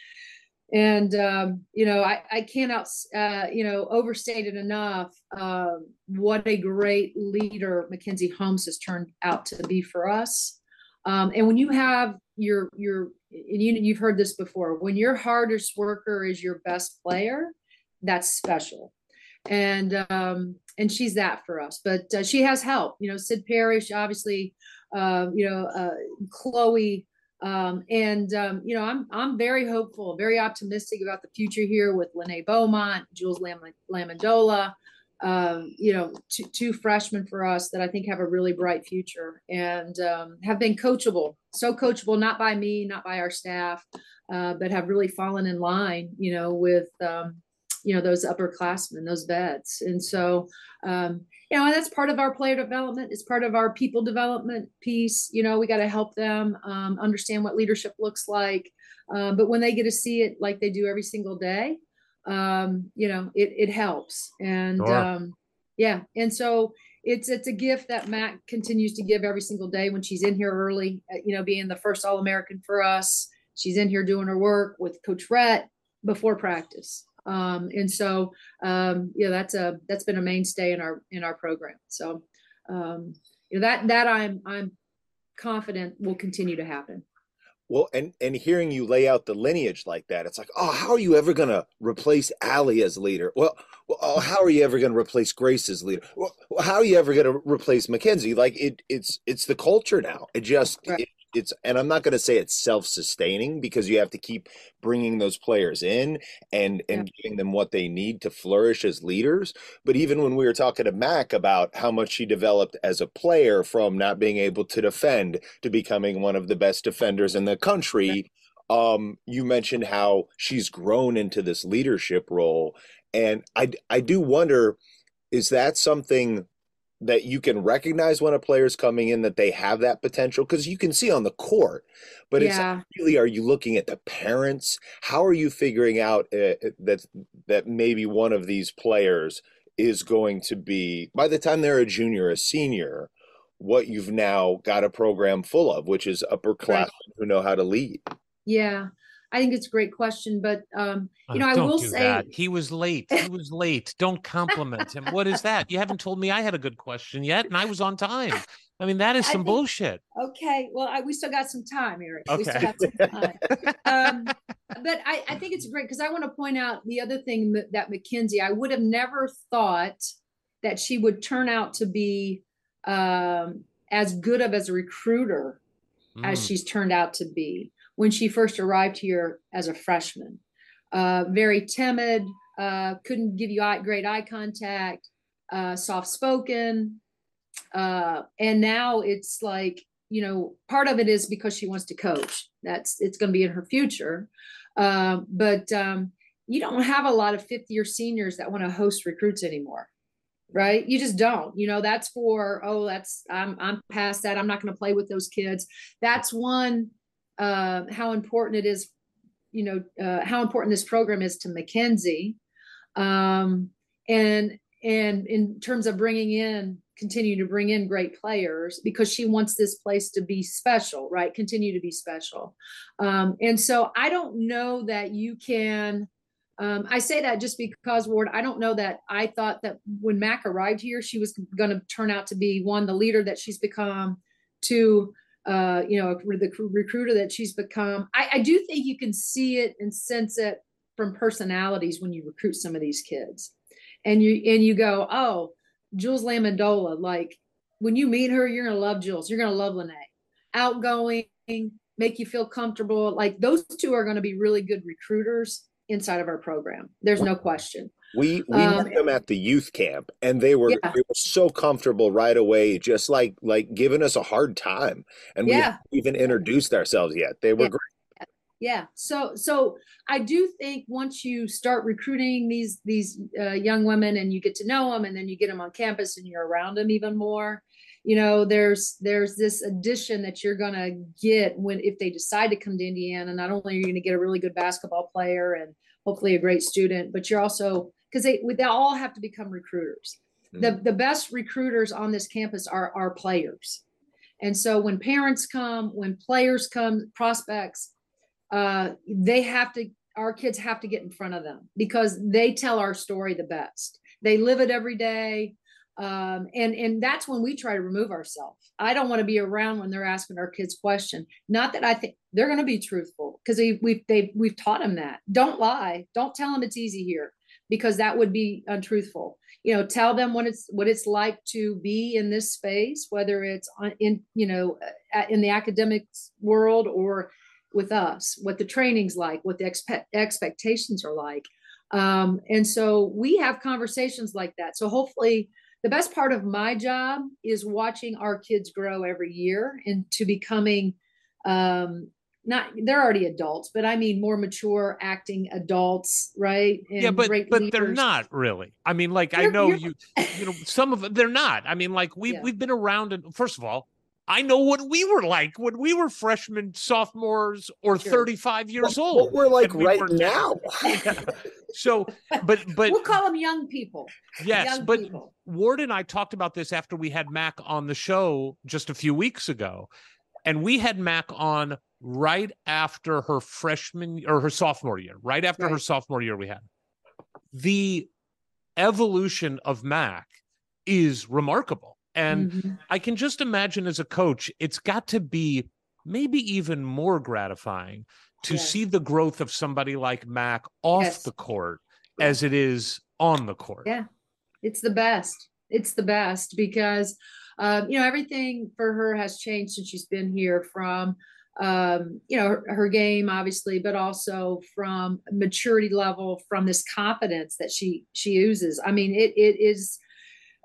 and um, you know I, I cannot uh, you know overstate it enough uh, what a great leader mackenzie holmes has turned out to be for us. Um, and when you have your your and you, you've heard this before when your hardest worker is your best player that's special. And um, and she's that for us but uh, she has help you know sid parrish obviously uh, you know uh, chloe um, and um, you know, I'm I'm very hopeful, very optimistic about the future here with Lene Beaumont, Jules Lam- Lamendola. Um, you know, two, two, freshmen for us that I think have a really bright future and um, have been coachable, so coachable, not by me, not by our staff, uh, but have really fallen in line, you know, with um, you know those upperclassmen, those vets, and so um, you know, and that's part of our player development. It's part of our people development piece. You know, we got to help them um, understand what leadership looks like. Um, but when they get to see it like they do every single day, um, you know, it it helps. And sure. um, yeah, and so it's it's a gift that Mac continues to give every single day when she's in here early. Uh, you know, being the first All American for us. She's in here doing her work with Coach Rhett before practice um, and so um, yeah that's a that's been a mainstay in our in our program so um, you know that that i'm i'm confident will continue to happen well, and and hearing you lay out the lineage like that, it's like, oh, how are you ever going to replace Allie as leader? Well, well, oh, how are you ever going to replace Grace as leader? Well, how are you ever going to replace Mackenzie? Like it, it's it's the culture now. It just right. it, it's and I'm not going to say it's self-sustaining because you have to keep bringing those players in and and yeah. giving them what they need to flourish as leaders. But even when we were talking to Mac about how much she developed as a player from not being able to defend to becoming one of the best defenders in the country, um, you mentioned how she's grown into this leadership role, and I I do wonder, is that something that you can recognize when a player is coming in that they have that potential because you can see on the court but yeah. it's really are you looking at the parents how are you figuring out uh, that that maybe one of these players is going to be by the time they're a junior a senior what you've now got a program full of which is upperclassmen right. who know how to lead yeah I think it's a great question, but um, you know, uh, I will say that. he was late. He was late. Don't compliment him. What is that? You haven't told me I had a good question yet, and I was on time. I mean, that is <laughs> some think, bullshit. Okay, well, I, we still got some time, Eric. Okay. We still got some time. <laughs> um, but I, I think it's great because I want to point out the other thing that, Mackenzie, I would have never thought that she would turn out to be um, as good of as a recruiter mm. as she's turned out to be when she first arrived here as a freshman. Uh, very timid, uh, couldn't give you eye, great eye contact, uh, soft spoken. Uh, and now it's like, you know, part of it is because she wants to coach. That's it's going to be in her future. Uh, but um, you don't have a lot of fifth year seniors that want to host recruits anymore right you just don't you know that's for oh that's i'm i'm past that i'm not going to play with those kids that's one uh, how important it is, you know, uh, how important this program is to Mackenzie, um, and and in terms of bringing in, continue to bring in great players because she wants this place to be special, right? Continue to be special, um, and so I don't know that you can. Um, I say that just because, Ward, I don't know that I thought that when Mac arrived here, she was going to turn out to be one, the leader that she's become, two, uh, you know, the recruiter that she's become. I, I do think you can see it and sense it from personalities when you recruit some of these kids, and you and you go, oh, Jules Lamendola. Like when you meet her, you're gonna love Jules. You're gonna love Lene. Outgoing, make you feel comfortable. Like those two are to be really good recruiters inside of our program. There's no question. We we Um, met them at the youth camp, and they were Yeah. they were so comfortable right away, just like like giving us a hard time, and we Yeah. haven't even introduced ourselves yet. They were Yeah. great. Yeah. So so I do think once you start recruiting these these uh, young women and you get to know them and then you get them on campus and you're around them even more, you know, there's there's this addition that you're going to get when if they decide to come to Indiana, not only are you going to get a really good basketball player and hopefully a great student, but you're also because they they all have to become recruiters. The the best recruiters on this campus are are players. And so when parents come, when players come, prospects, uh, they have to, our kids have to get in front of them because they tell our story the best. They live it every day. Um, and, and that's when we try to remove ourselves. I don't want to be around when they're asking our kids question. Not that I think they're going to be truthful because we, we've, they, we've taught them that. Don't lie. Don't tell them it's easy here because that would be untruthful. You know tell them what it's what it's like to be in this space whether it's on, in you know in the academic world or with us what the training's like what the expe- expectations are like. Um, and so we have conversations like that. So hopefully the best part of my job is watching our kids grow every year into becoming um, not they're already adults but i mean more mature acting adults right yeah, And but great but they're not really. I mean, like I You're- know you're- you, <laughs> you know, some of them they're not. I mean, like we Yeah. we've been around, and first of all, I know what we were like when we were freshmen, sophomores, or Sure. thirty five years What old. What we're like we right were- now. <laughs> Yeah. So, but <laughs> but we'll call them young people yes, young but people Ward and I talked about this after we had Mac on the show just a few weeks ago. And we had Mac on right after her freshman or her sophomore year, right after her sophomore year, we had. The evolution of Mac is remarkable. And Mhm. I can just imagine as a coach, it's got to be maybe even more gratifying to Yes. see the growth of somebody like Mac off Yes. the court as it is on the court. Yeah. it's the best it's the best because um, you know everything for her has changed since she's been here from um, you know her, her game obviously but also from maturity level from this confidence that she she uses i mean it it is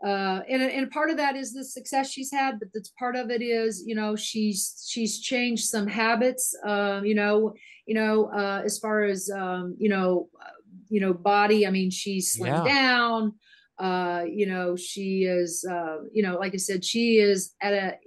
uh, and and part of that is the success she's had, but that's part of it is you know she's she's changed some habits. Um, you know, you know uh, as far as um, you know, uh, you know body. I mean, she's slimmed Yeah. down. Uh, you know, she is. Uh, you know, like I said, she is at a.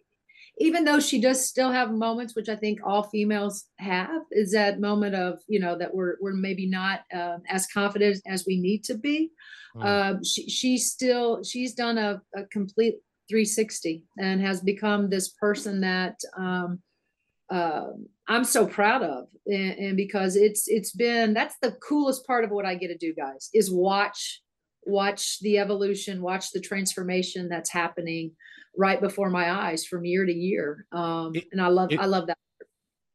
Even though she does still have moments, which I think all females have, is that moment of you know that we're we're maybe not um as confident as we need to be Mm. um, she, she's still she's done a, a complete 360 and has become this person that um, um I'm so proud of, and, and because it's it's been that's the coolest part of what I get to do, guys, is watch watch the evolution, watch the transformation that's happening right before my eyes from year to year, um, It- and I love it- I love that.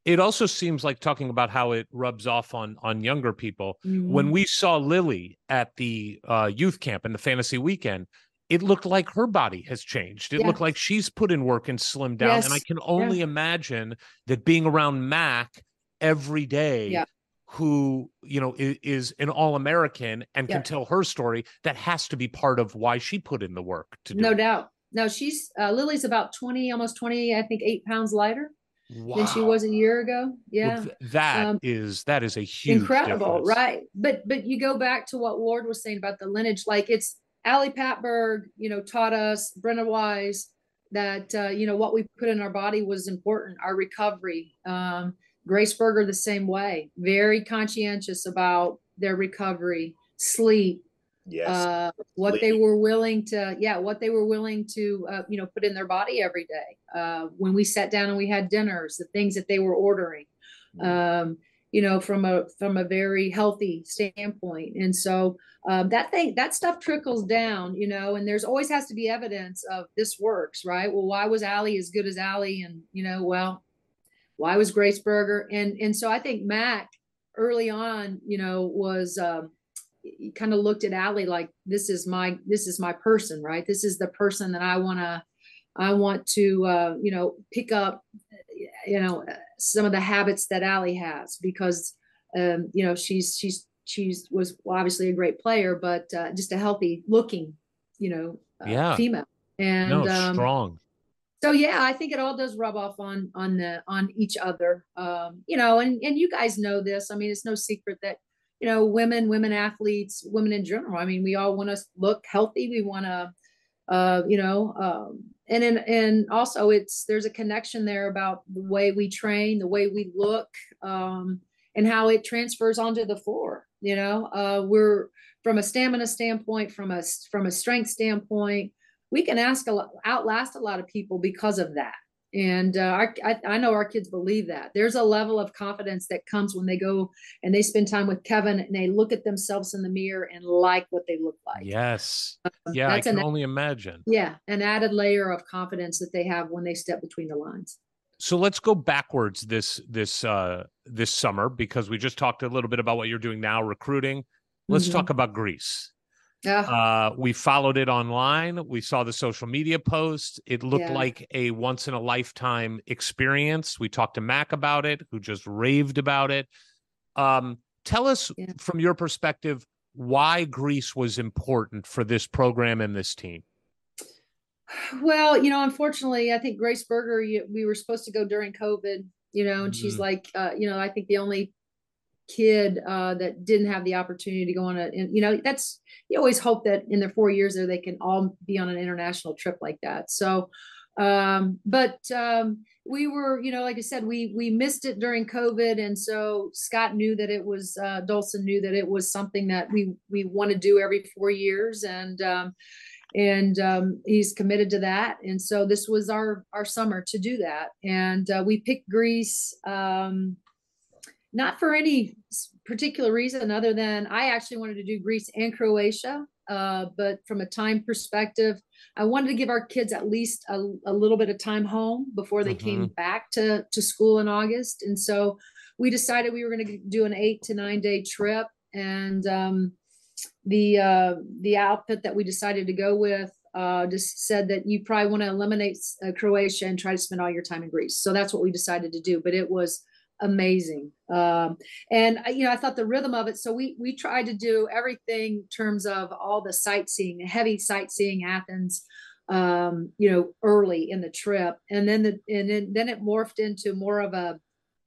it also seems like talking about how it rubs off on on younger people Mm-hmm. when we saw lily at the uh, youth camp and the fantasy weekend it looked like her body has changed it Yeah. looked like she's put in work and slimmed down and i can only imagine that being around mac every day Yeah. Who you know is, is an all-american and Yeah. can tell her story that has to be part of why she put in the work to do no it. doubt. No, she's uh, Lily's about 20, almost 20, I think eight pounds lighter than she was a year ago. Well, Yeah. th- that Um, is that is a huge incredible difference. right but but you go back to what ward was saying about the lineage like it's Allie Patberg, you know, taught us, Brenna Wise, that, uh, you know, what we put in our body was important, our recovery. Um, Grace Berger, the same way, very conscientious about their recovery, sleep, Yes. uh, what they were willing to, yeah, what they were willing to, uh, you know, put in their body every day. Uh, when we sat down and we had dinners, the things that they were ordering, um, you know, from a from a very healthy standpoint. And so um, that thing, that stuff trickles down, you know, and there's always has to be evidence of this works, right? Well, why was Allie as good as Allie? And you know, well, why was Grace Berger? And and so I think Mac early on, you know, was um, kind of looked at Allie like this is my this is my person, right? This is the person that I want to I want to uh, you know pick up you know some of the habits that Allie has because um, you know she's she's she's was obviously a great player, but uh, just a healthy looking, you know, uh, Yeah. female. And no, um, strong. So yeah, I think it all does rub off on on the on each other. Um, you know, and and you guys know this. I mean, it's no secret that you know women, women athletes, women in general. I mean, we all want to look healthy. We want to, uh, you know, um, and then and also it's there's a connection there about the way we train, the way we look, um, and how it transfers onto the floor. You know, uh, we're from a stamina standpoint, from a from a strength standpoint we can ask a lot, outlast a lot of people because of that. And uh, our, I, I know our kids believe that. There's a level of confidence that comes when they go and they spend time with Kevin and they look at themselves in the mirror and like what they look like. Yes. Yeah, I can an- only imagine. Yeah, an added layer of confidence that they have when they step between the lines. So let's go backwards this this uh this summer because we just talked a little bit about what you're doing now recruiting. Let's Mhm. talk about Greece. Yeah, Uh, we followed it online. We saw the social media post. It looked Yeah. like a once in a lifetime experience. We talked to Mac about it, who just raved about it. Um, tell us Yeah. from your perspective why Greece was important for this program and this team. well, you know, unfortunately, I think Grace Berger, you, we were supposed to go during COVID, you know, and she's Mhm. like, uh, you know, I think the only kid uh, that didn't have the opportunity to go on a, you know, that's, you always hope that in their four years there, they can all be on an international trip like that. So, um, but um, we were, you know, like I said, we we missed it during COVID, and so Scott knew that it was, uh, Dolson knew that it was something that we we want to do every four years, and um, and um, he's committed to that. And so this was our our summer to do that, and uh, we picked Greece. Um, not for any particular reason other than I actually wanted to do Greece and Croatia. Uh, but from a time perspective, I wanted to give our kids at least a, a little bit of time home before they came back to, to school in August. And so we decided we were going to do an eight to nine day trip. And um, the uh, the outfit that we decided to go with uh, just said that you probably want to eliminate uh, Croatia and try to spend all your time in Greece. So that's what we decided to do. But it was amazing. Um and uh, you know i thought the rhythm of it so we we tried to do everything in terms of all the sightseeing heavy sightseeing athens um you know early in the trip. And then the and then, then it morphed into more of a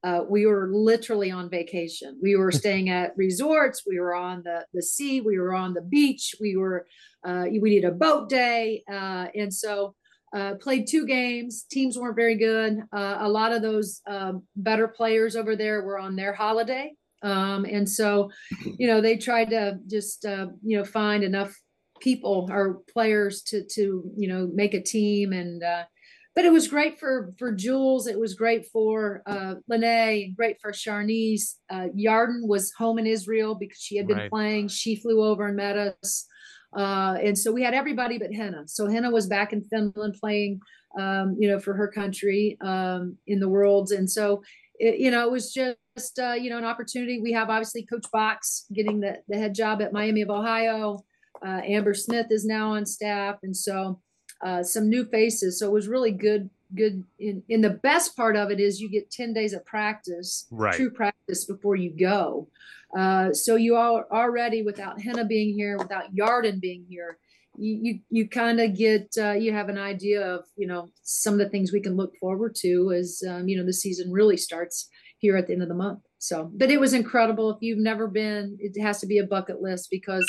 uh, we were literally on vacation. We were <laughs> staying at resorts we were on the the sea we were on the beach we were uh we did a boat day uh and so uh, played two games. Teams weren't very good. Uh, a lot of those um, better players over there were on their holiday, um, and so you know they tried to just uh, you know find enough people or players to to you know make a team and. Uh, but it was great for for Jules. It was great for uh, Lene, great for Sharnecce. Uh, Yarden was home in Israel because she had been Right. playing. She flew over and met us. Uh, and so we had everybody but Henna. So Henna was back in Finland playing, um, you know, for her country um, in the worlds. And so, it, you know, it was just, uh, you know, an opportunity. We have obviously Coach Box getting the, the head job at Miami of Ohio. Uh, Amber Smith is now on staff. And so uh, some new faces. So it was really good. Good. In, in the best part of it is you get 10 days of practice, Right. true practice before you go. Uh, so you are already without Henna being here, without Yarden being here, you you, you kind of get uh, you have an idea of you know some of the things we can look forward to as um, you know the season really starts here at the end of the month. So, but it was incredible. If you've never been, it has to be a bucket list because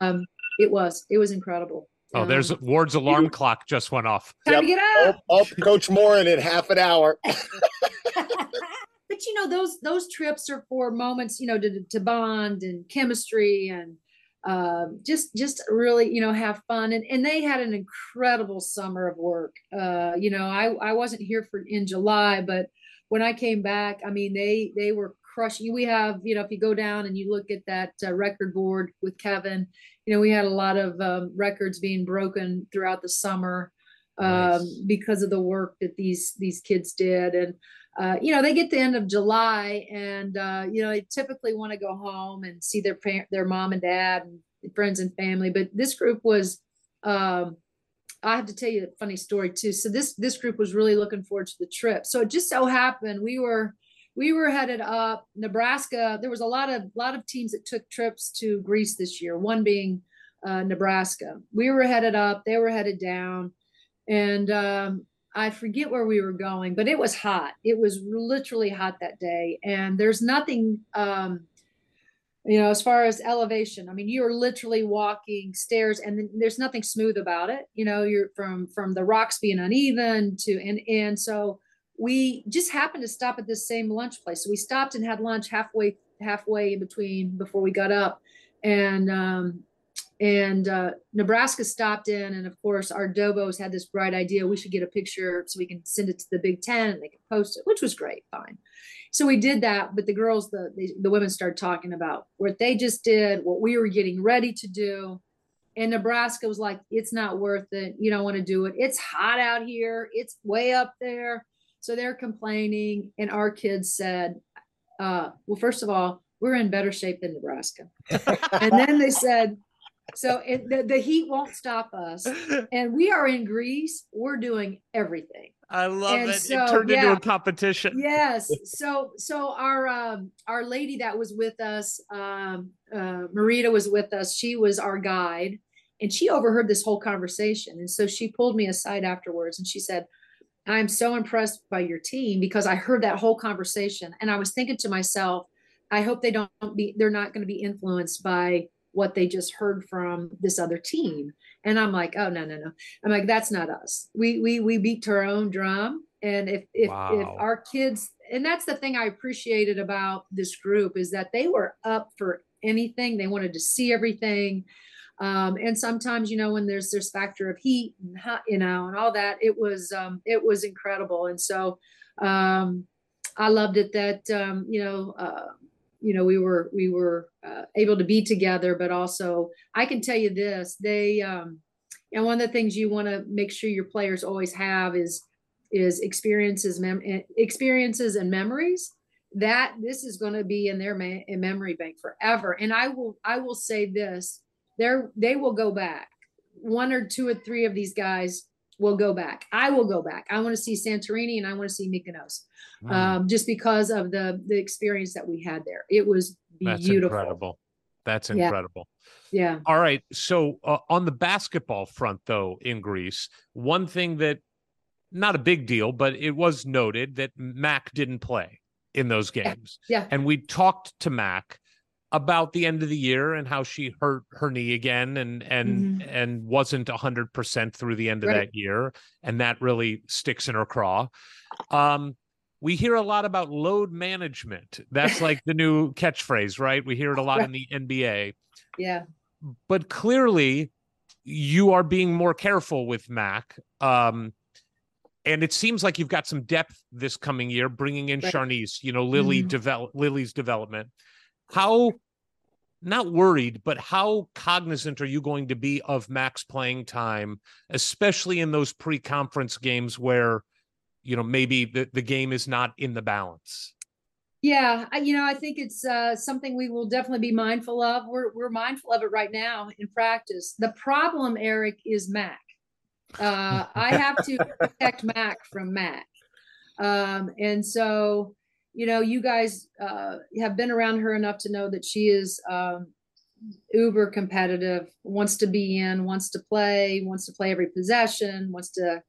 um, it was it was incredible. Oh, there's Ward's alarm clock just went off. time to Yep. get up. Oh, oh, Coach Moren in half an hour. <laughs> <laughs> but you know those those trips are for moments you know to, to bond and chemistry and uh, just just really you know have fun and, and they had an incredible summer of work uh, you know I, I wasn't here for in july but when i came back i mean they they were crushing we have you know if you go down and you look at that uh, record board with kevin you know we had a lot of um, records being broken throughout the summer um, Nice. because of the work that these these kids did. And uh, you know they get the end of july and uh, you know they typically want to go home and see their parent their mom and dad and friends and family. But this group was um, i have to tell you a funny story too. So this this group was really looking forward to the trip. So it just so happened we were we were headed up Nebraska. There was a lot of lot of teams that took trips to Greece this year. One being uh, Nebraska. We were headed up. They were headed down, and um, I forget where we were going, but it was hot. It was literally hot that day, and there's nothing. Um, you know, as far as elevation, I mean, you're literally walking stairs, and there's nothing smooth about it. You know, you're from from the rocks being uneven to and and so we just happened to stop at this same lunch place. So we stopped and had lunch halfway halfway in between before we got up, and um, and uh, Nebraska stopped in, and of course our Dobos had this bright idea: we should get a picture so we can send it to the Big Ten and they can post it, which was great, fine. So we did that, but the girls, the the, the women started talking about what they just did, what we were getting ready to do. And Nebraska was like, it's not worth it. You don't want to do it. It's hot out here. It's way up there so they're complaining, and our kids said, uh, "Well, first of all, we're in better shape than Nebraska." <laughs> and then they said, "So it, the, the heat won't stop us, <laughs> and we are in Greece. We're doing everything." I love And it. so, it turned yeah. into a competition. yes <laughs> so so our um our lady that was with us um uh marita was with us she was our guide and she overheard this whole conversation and so she pulled me aside afterwards and she said i'm so impressed by your team because i heard that whole conversation and i was thinking to myself i hope they don't be they're not going to be influenced by what they just heard from this other team. And i'm like oh no no no. I'm like that's not us. We we we beat to our own drum and if if, if our kids and that's the thing i appreciated about this group is that they were up for anything. They wanted to see everything um, and sometimes you know when there's this factor of heat and hot, you know and all that it was um, it was incredible. And so um, i loved it that um, you know uh, you know we were we were uh, able to be together. But also i can tell you this they um, and one of the things you want to make sure your players always have is is experiences mem- eh, experiences and memories. That this is going to be in their ma- memory bank forever. And i will i will say this they're they will go back. One or two or three of these guys will go back. I will go back. I want to see santorini and i want to see mykonos Mm, um, just because of the the experience that we had there. It was That's beautiful. incredible. That's incredible. yeah. All right. So uh, on the basketball front, though, in Greece, one thing that not a big deal, but it was noted that Mac didn't play in those games. yeah. And we talked to Mac about the end of the year and how she hurt her knee again and and and wasn't 100% through the end of Mm-hmm. Right. that year and that really sticks in her craw. Um we hear a lot about load management. That's <laughs> like the new catchphrase, right? We hear it a lot in the NBA yeah but clearly you are being more careful with Mac. Um, and it seems like you've got some depth this coming year, bringing in Right. Sharnecce, you know, Lily Mhm. develop Lily's development. How not worried, but how cognizant are you going to be of Mac's playing time, especially in those pre-conference games where, you know, maybe the, the game is not in the balance? Yeah, I, you know, I think it's uh, something we will definitely be mindful of. We're we're mindful of it right now in practice. The problem, Eric, is Mac. Uh, I have to <laughs> protect Mac from Mac, um, and so you know, you guys uh, have been around her enough to know that she is um, uber competitive. Wants to be in, wants to play, wants to play every possession, wants to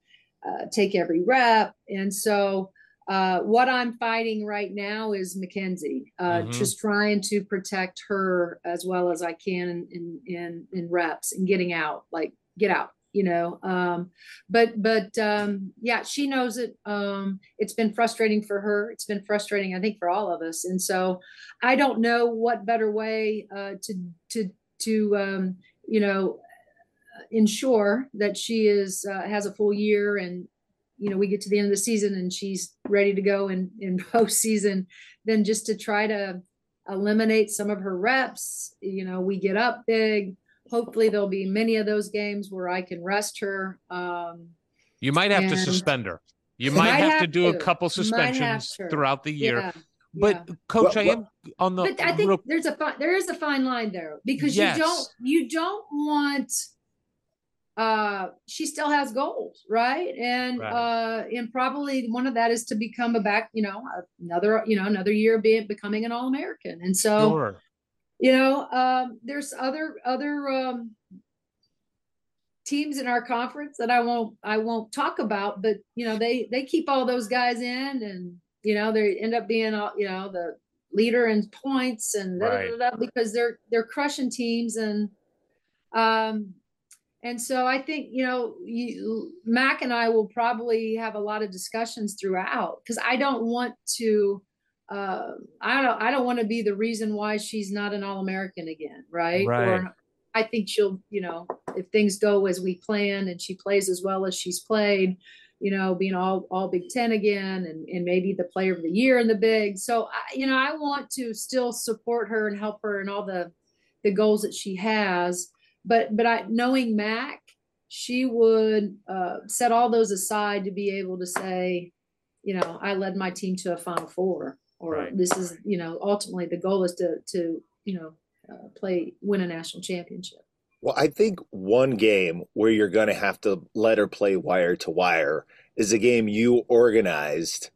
uh, take every rep, and so uh, what I'm fighting right now is Mackenzie, uh, Mhm. just trying to protect her as well as I can in, in, in reps and getting out, like get out, you know. Um, but, but um, yeah, she knows it. Um, it's been frustrating for her. It's been frustrating, I think, for all of us. And so I don't know what better way uh, to, to, to, um, you know, ensure that she is, uh, has a full year and, you know, we get to the end of the season and she's ready to go in, in <laughs> postseason, than just to try to eliminate some of her reps, you know, we get up big. Hopefully there'll be many of those games where I can rest her. Um, You might have to And- suspend her. You Might might have to have do a couple suspensions throughout the year. yeah, But yeah. coach, Well, I am on the but I think real- there's a fine, there is a fine line there because Yes. you don't, you don't want uh she still has goals right and Right. uh and probably one of that is to become a back you know another you know another year of being becoming an all-american and so Sure. You know um there's other other um teams in our conference that i won't i won't talk about but you know they they keep all those guys in and you know they end up being all you know the leader in points and da, Right. da, da, because they're they're crushing teams and um and so I think you know you, Mac and I will probably have a lot of discussions throughout because I don't want to uh, I don't I don't want to be the reason why she's not an All American again, right? Right. Or I think she'll you know if things go as we plan and she plays as well as she's played, you know, being all all Big Ten again and and maybe the Player of the Year in the Big. So I, you know I want to still support her and help her in all the the goals that she has but but I knowing Mac, she would uh, set all those aside to be able to say, you know, I led my team to a Final Four, or Right. this is you know ultimately the goal is to to you know uh, play win a national championship. Well, I think one game where you're going to have to let her play wire to wire is a game you organized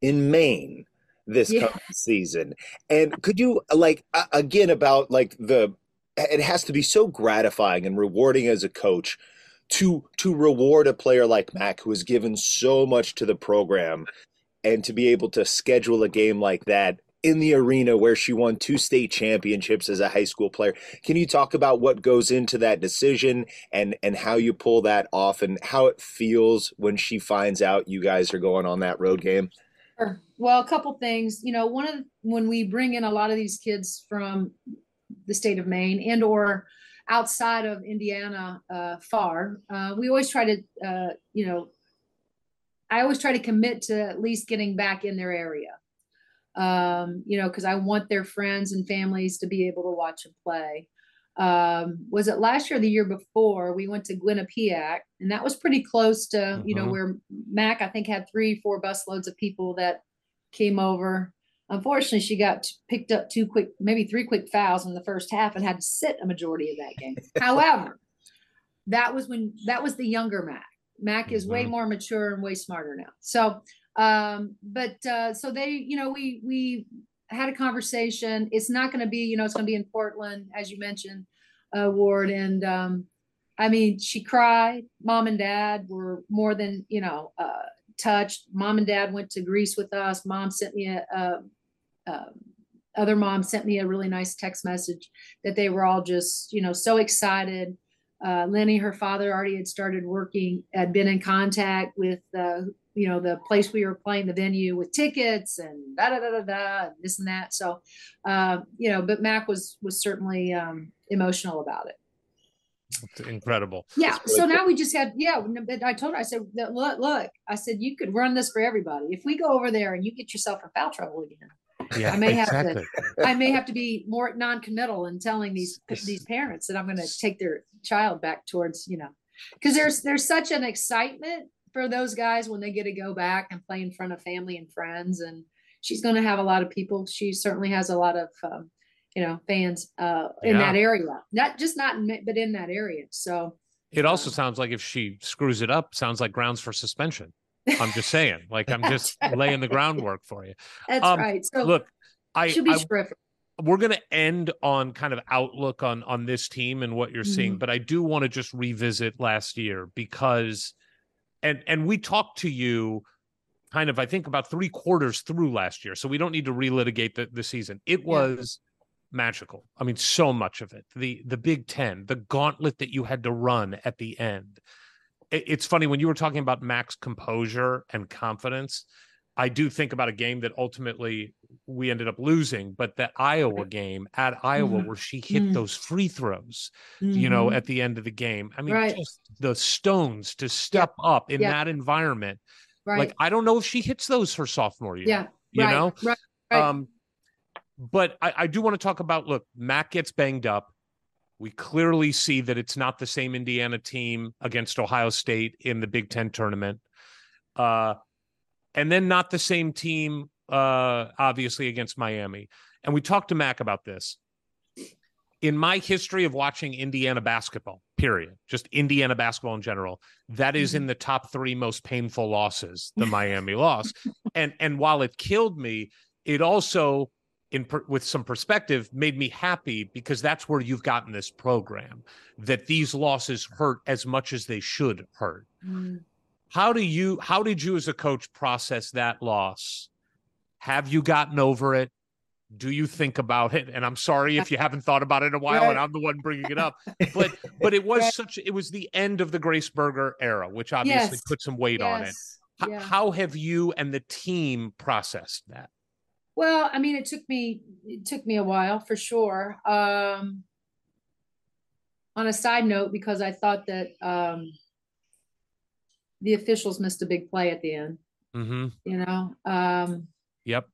in Maine this Yeah. coming season. And could you like again about like the it has to be so gratifying and rewarding as a coach to to reward a player like Mac who has given so much to the program and to be able to schedule a game like that in the arena where she won two state championships as a high school player. Can you talk about what goes into that decision and and how you pull that off and how it feels when she finds out you guys are going on that road game? Sure. Well, a couple things. You know, one of the, when we bring in a lot of these kids from the state of Maine and or outside of Indiana, uh, far, uh, we always try to, uh, you know, I always try to commit to at least getting back in their area. Um, you know, because I want their friends and families to be able to watch them play. Um, was it last year or the year before? We went to Quinnipiac, and that was pretty close to, you know, Mhm. where Mac, I think, had three, four busloads of people that came over. Unfortunately, she got picked up two quick, maybe three quick fouls in the first half and had to sit a majority of that game. <laughs> However, that was when that was the younger Mac. Mac is way Mhm. more mature and way smarter now. So, um, but uh, so they, you know, we we had a conversation. It's not going to be, you know, it's going to be in Portland, as you mentioned, uh, Ward, and um, I mean, she cried. Mom and dad were more than, you know, uh, touched. Mom and dad went to Greece with us. Mom sent me a, a, a other mom sent me a really nice text message that they were all just, you know, so excited. Uh, Lenny, her father, already had started working, had been in contact with, uh, you know, the place we were playing, the venue with tickets and da da da da da, and this and that. So, uh, you know, but Mac was was certainly um, emotional about it. It's incredible. Yeah. really So now we just had, yeah. But I told her, I said, "Look, look, look," I said, you could run this for everybody. If we go over there and you get yourself in foul trouble again, Yeah, I may have to- I may have to be more non-committal in telling these these parents that I'm going to take their child back towards, you know, because there's there's such an excitement for those guys when they get to go back and play in front of family and friends, and she's going to have a lot of people. She certainly has a lot of, um, you know, fans uh, in Yeah. that area, not just not in, but in that area. So It also sounds like if she screws it up, sounds like grounds for suspension. I'm just saying, like I'm just <laughs> laying the groundwork for you. that's Um, right. So Look, I, she'll be I terrific. we're going to end on kind of outlook on on this team and what you're seeing Mhm. but i do want to just revisit last year because and and we talked to you kind of i think about three quarters through last year so we don't need to relitigate the, the season it was magical i mean so much of it the the big 10 the gauntlet that you had to run at the end it's funny when you were talking about Mac's composure and confidence I do think about a game that ultimately we ended up losing, but that Iowa game at Iowa Mhm. where she hit Mm. those free throws, you know, Mhm. at the end of the game. I mean, Right. just the stones to step up in Yeah. that environment. right. Like, I don't know if she hits those her sophomore year. yeah. you right, know? Right. right. Um, but I, I do want to talk about look, Mac gets banged up. We clearly see that it's not the same Indiana team against Ohio State in the Big Ten tournament. Uh, and then not the same team, uh, obviously, against Miami. And we talked to Mac about this. in my history of watching Indiana basketball, period, just Indiana basketball in general, that is in the top three most painful losses, the <laughs> Miami loss. And and while it killed me, it also in per, with some perspective made me happy because that's where you've gotten this program that these losses hurt as much as they should hurt. Mm. How do you how did you as a coach process that loss? Have you gotten over it? Do you think about it? And I'm sorry if you haven't thought about it in a while Right. and I'm the one bringing it up. <laughs> But but it was such it was the end of the Grace Berger era, which obviously Yes. put some weight on it. Yes, H- yeah. How have you and the team processed that? Well, I mean, it took me it took me a while for sure. Um, on a side note, because I thought that um, the officials missed a big play at the end, Mm-hmm. you know, um, Yep.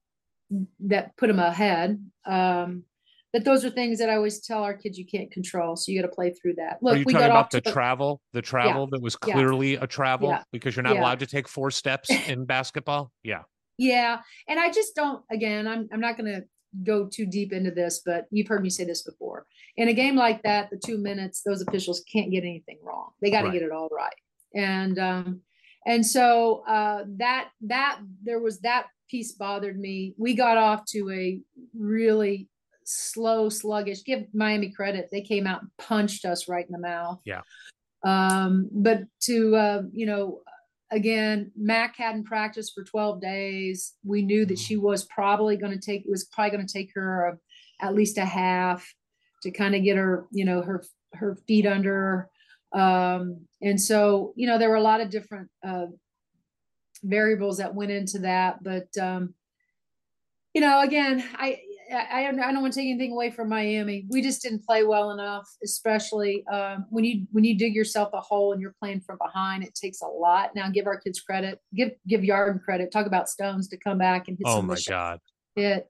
that put them ahead. Um, but those are things that I always tell our kids you can't control, so you got to play through that. Are Look, you we talking got about the a- travel? The travel that was Yeah. clearly a travel Yeah. because you're not Yeah. allowed to take four steps in basketball? Yeah. Yeah, and I just don't. Again, I'm I'm not going to go too deep into this, but you've heard me say this before. In a game like that, the two minutes, those officials can't get anything wrong. They got to Right. get it all right. And um, and so uh, that that there was that piece bothered me. We got off to a really slow, sluggish. Give Miami credit; they came out and punched us right in the mouth. Yeah. Um, but to uh, you know, again, Mac hadn't practiced for 12 days. We knew that she was probably going to take, it was probably going to take her a, at least a half to kind of get her, you know, her, her feet under. Um, and so, you know, there were a lot of different, uh, variables that went into that, but, um, you know, again, I, I, I don't want to take anything away from Miami. We just didn't play well enough, especially um, when you when you dig yourself a hole and you're playing from behind. It takes a lot. Now, give our kids credit. Give give Yarden credit. Talk about Stones to come back and hit Oh my God. Hit.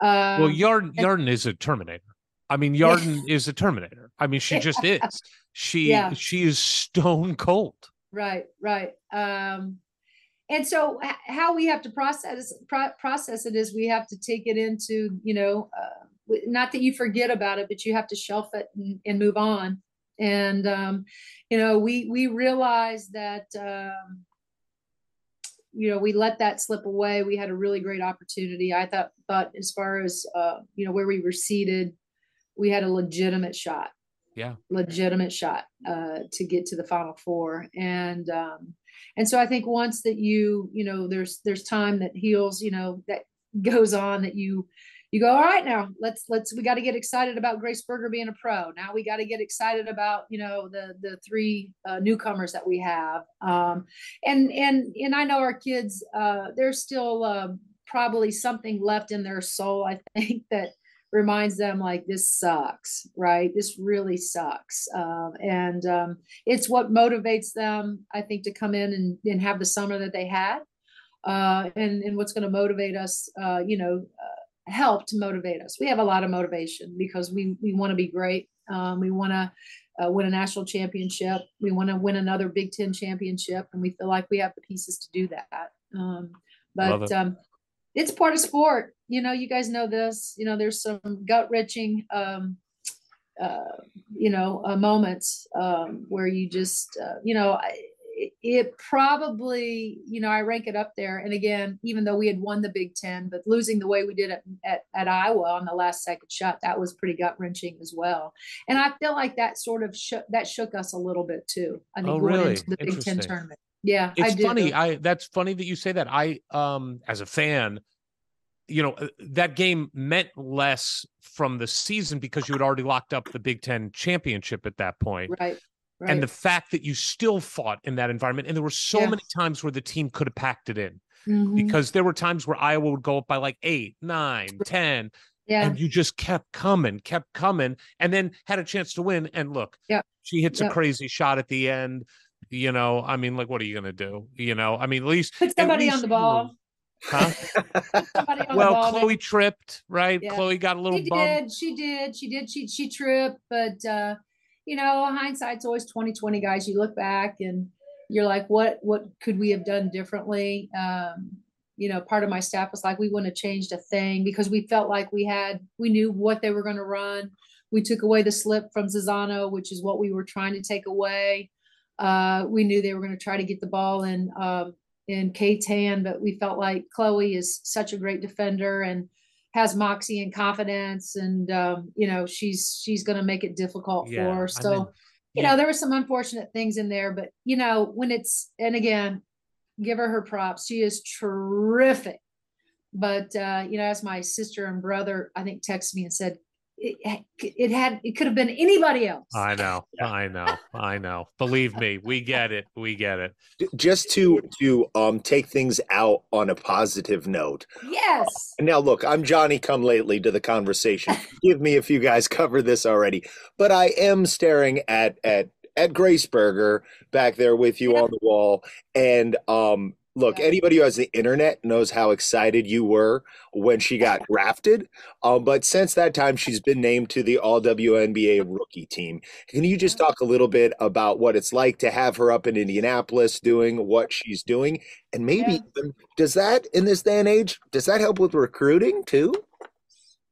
Well, Um, Yarden Yarden is a Terminator. I mean, Yarden is a Terminator. I mean, she just <laughs> is. She Yeah. she is stone cold. Right, right. Um, and so how we have to process pro- process it is we have to take it into you know uh, not that you forget about it, but you have to shelf it and, and move on. And um, you know we we realize that um, you know we let that slip away. We had a really great opportunity. I thought thought as far as uh, you know where we were seated, we had a legitimate shot Yeah. legitimate shot uh, to get to the final four and um, and so i think once that you you know there's there's time that heals you know that goes on that you you go all right now let's let's we got to get excited about grace berger being a pro. Now we got to get excited about you know the the three uh, newcomers that we have. Um, and and and i know our kids uh, there's still uh, probably something left in their soul i think that reminds them like this sucks right? This really sucks um, and um, it's what motivates them i think to come in and, and have the summer that they had uh, and, and what's going to motivate us uh, you know uh, help to motivate us. We have a lot of motivation because we we want to be great um, we want to uh, win a national championship we want to win another big ten championship and we feel like we have the pieces to do that um, but um, it's part of sport. You know, you guys know this. You know, there's some gut wrenching, um, uh, you know, uh, moments um, where you just, uh, you know, I, it- probably, you know, I rank it up there. And again, even though we had won the Big Ten, but losing the way we did at, at, at Iowa on the last second shot, that was pretty gut wrenching as well. And I feel like that sort of shook that shook us a little bit too. I think Oh, going really? into the Big Ten tournament. Yeah, I It's do. funny. I that's funny that you say that. I um as a fan, you know, uh, that game meant less from the season because you had already locked up the Big Ten championship at that point. right. Right. And the fact that you still fought in that environment, and there were so Yeah. many times where the team could have packed it in Mhm. because there were times where Iowa would go up by like eight, nine, ten, yeah. and you just kept coming, kept coming, and then had a chance to win. And look, Yeah. she hits Yeah. a crazy shot at the end. You know, I mean, like, what are you gonna do? You know, I mean, at least Put somebody on least the you were- ball. Huh? <laughs> On the well. Chloe tripped, right? Yeah. Chloe got a little she did. She did. She did. She she tripped, but uh, you know, hindsight's always 2020, guys. You look back and you're like, what what could we have done differently? Um, you know, part of my staff was like, we wouldn't have changed a thing because we felt like we had, we knew what they were going to run. We took away the slip from Czinano, which is what we were trying to take away. Uh, we knew they were going to try to get the ball in um, in Kate's hand, but we felt like Chloe is such a great defender and has moxie and confidence, and um, you know she's she's going to make it difficult Yeah, for her. So mean, you know there were some unfortunate things in there, but you know when it's and again, give her her props. She is terrific. But uh, you know, as my sister and brother, I think texted me and said, it, it had it could have been anybody else. I know, I know, I know. Believe me, we get it. We get it. Just to to um take things out on a positive note. yes. Now, look, I'm Johnny come lately to the conversation. give me if you guys cover this already, but I am staring at at at Grace Berger back there with you Yeah. on the wall. And um, look, Yeah. anybody who has the internet knows how excited you were when she got <laughs> drafted. Um, but since that time, she's been named to the All WNBA rookie team. Can you just talk a little bit about what it's like to have her up in Indianapolis doing what she's doing? And maybe Yeah. even, does that in this day and age, does that help with recruiting too?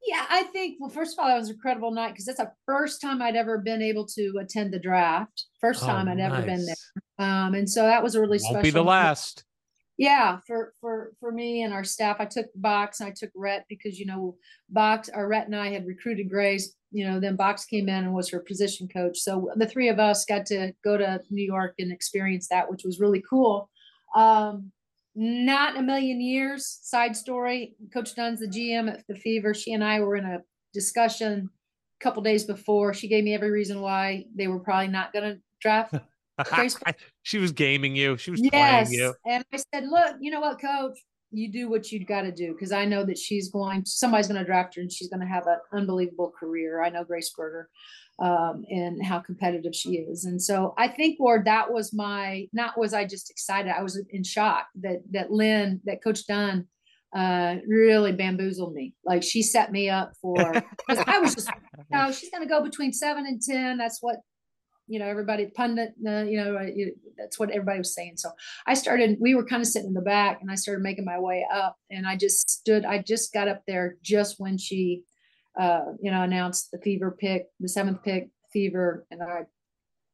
Yeah, I think, well, first of all, that was an incredible night because that's the first time I'd ever been able to attend the draft. First Oh, time I'd ever been there. Um, and so that was a really Won't special. be the night. last. Yeah, for for for me and our staff, I took Box and I took Rhett because you know Box, our Rhett and I had recruited Grace. You know, then Box came in and was her position coach. So the three of us got to go to New York and experience that, which was really cool. Um, not in a million years. Side story: Coach Dunn's the GM at the Fever. She and I were in a discussion a couple days before. She gave me every reason why they were probably not going to draft <laughs> Grace- <laughs> she was gaming you. She was yes. playing you. And I said, look, you know what, coach? You do what you've got to do because I know that she's going, somebody's going to draft her and she's going to have an unbelievable career. I know Grace Berger um, and how competitive she is. And so I think, Lord, that was my, not was I just excited. I was in shock that, that Lin, that Coach Dunn uh, really bamboozled me. Like she set me up for, because I was just, <laughs> you know, she's going to go between seven and 10. That's what you know everybody pundit uh, you know uh, you- that's what everybody was saying. So i started we were kind of sitting in the back and i started making my way up and i just stood i just got up there just when she uh you know announced the fever pick the seventh pick fever and i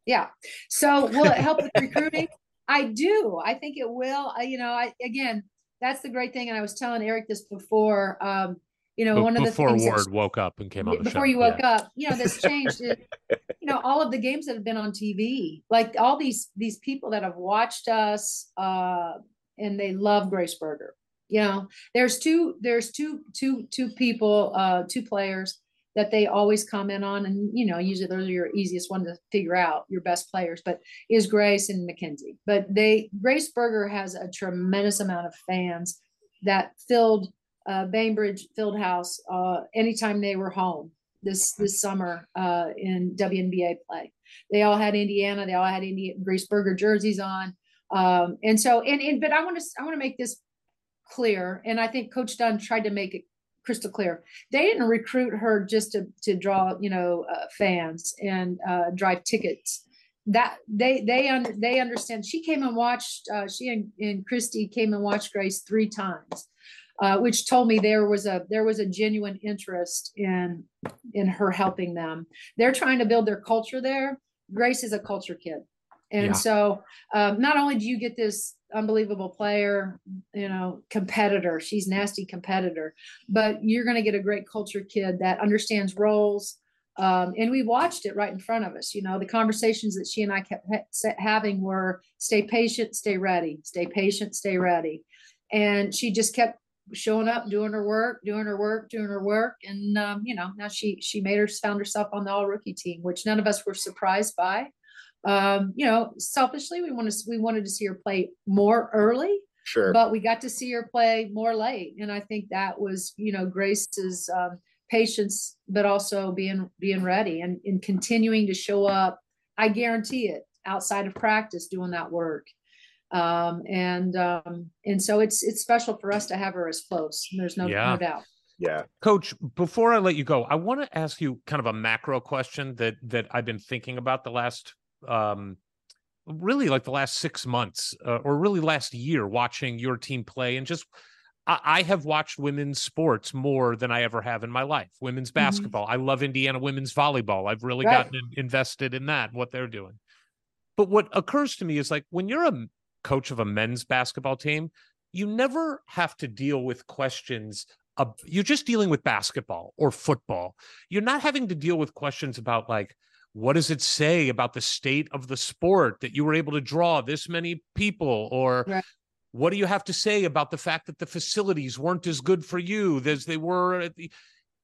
yeah. So will it help with <laughs> recruiting? I do. I think it will. I, you know i again that's the great thing. And i was telling eric this before um you know one of the before things that Ward woke up and came on before show. you woke Yeah. up you know that's changed it, <laughs> you know all of the games that have been on tv like all these these people that have watched us uh and they love grace berger you know there's two there's two two two people uh two players that they always comment on and you know usually those are your easiest one to figure out your best players but is grace and Mackenzie but they grace berger has a tremendous amount of fans that filled uh, Gainbridge Fieldhouse uh, anytime they were home this this summer uh, in WNBA play. They all had Indiana. They all had Indiana Grace Berger jerseys on, um, and so and, and but I want to I want to make this clear, and I think Coach Dunn tried to make it crystal clear. They didn't recruit her just to to draw you know uh, fans and uh, drive tickets. That they they under they understand. She came and watched. Uh, she and, and Christie came and watched Grace three times uh, which told me there was a there was a genuine interest in in her helping them. They're trying to build their culture there. Grace is a culture kid, and Yeah. so um, not only do you get this unbelievable player, you know, competitor, she's nasty competitor, but you're going to get a great culture kid that understands roles. Um, and we watched it right in front of us. You know, the conversations that she and I kept ha- having were stay patient, stay ready, stay patient, stay ready. And she just kept showing up, doing her work, doing her work, doing her work, and um, you know now she she made her found herself on the all rookie team, which none of us were surprised by. Um, you know, selfishly, we wanted we wanted to see her play more early, Sure. but we got to see her play more late, and I think that was you know Grace's um, patience, but also being being ready and, and continuing to show up. I guarantee it outside of practice, doing that work um and um and so it's it's special for us to have her as close there's no Yeah. no doubt yeah. Coach, before I let you go, I want to ask you kind of a macro question that that I've been thinking about the last um really like the last 6 months uh, or really last year watching your team play and just I, I have watched women's sports more than I ever have in my life. Women's basketball. I love Indiana women's volleyball. I've really Right. gotten in- invested in that, what they're doing. But what occurs to me is like when you're a m- coach of a men's basketball team, you never have to deal with questions. Of, you're just dealing with basketball or football. You're not having to deal with questions about like, what does it say about the state of the sport that you were able to draw this many people or Right. what do you have to say about the fact that the facilities weren't as good for you as they were at the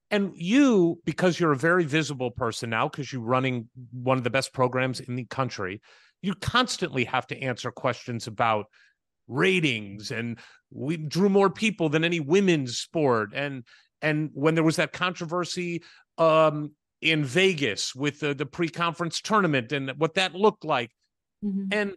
and you because you're a very visible person now because you're running one of the best programs in the country you constantly have to answer questions about ratings and we drew more people than any women's sport. And and when there was that controversy um in Vegas with the, the pre-conference tournament and what that looked like. Mhm. and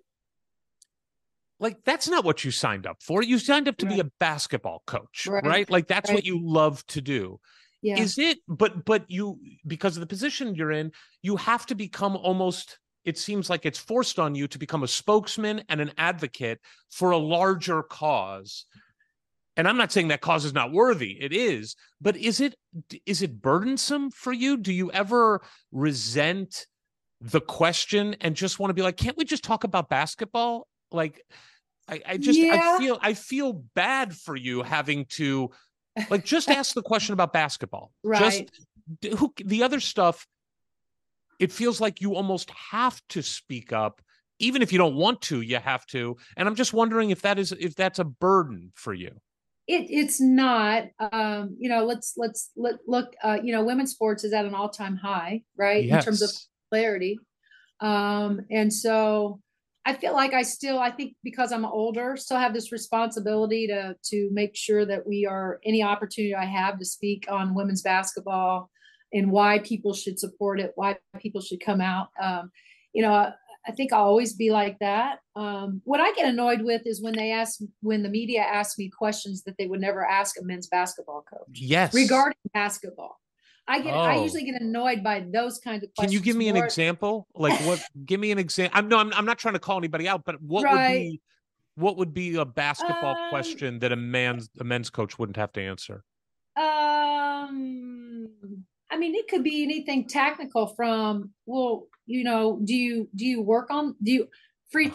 like that's not what you signed up for. You signed up to be a basketball coach Right. right, like that's what you love to do. Yeah. is it but but you because of the position you're in you have to become almost it seems like it's forced on you to become a spokesman and an advocate for a larger cause and i'm not saying that cause is not worthy it is but is it is it burdensome for you do you ever resent the question and just want to be like can't we just talk about basketball like i, I just Yeah. i feel i feel bad for you having to like just ask the question about basketball Right. just who the other stuff it feels like you almost have to speak up even if you don't want to you have to and i'm just wondering if that is if that's a burden for you It it's not. Um, you know, let's let's let look. Uh, you know, women's sports is at an all time high, right? In terms of clarity. Um, and so I feel like I still, I think because I'm older, still have this responsibility to to make sure that we are any opportunity I have to speak on women's basketball and why people should support it, why people should come out. Um, you know, I, I think I'll always be like that. Um, what I get annoyed with is when they ask, when the media asks me questions that they would never ask a men's basketball coach yes regarding basketball. I get, I Oh. usually get annoyed by those kinds of can you give me an example like what give me an example i'm no I'm, I'm not trying to call anybody out but what would be what would be a basketball Um, question that a man's a men's coach wouldn't have to answer Um, I mean, it could be anything technical from, well, you know, do you do you work on do you free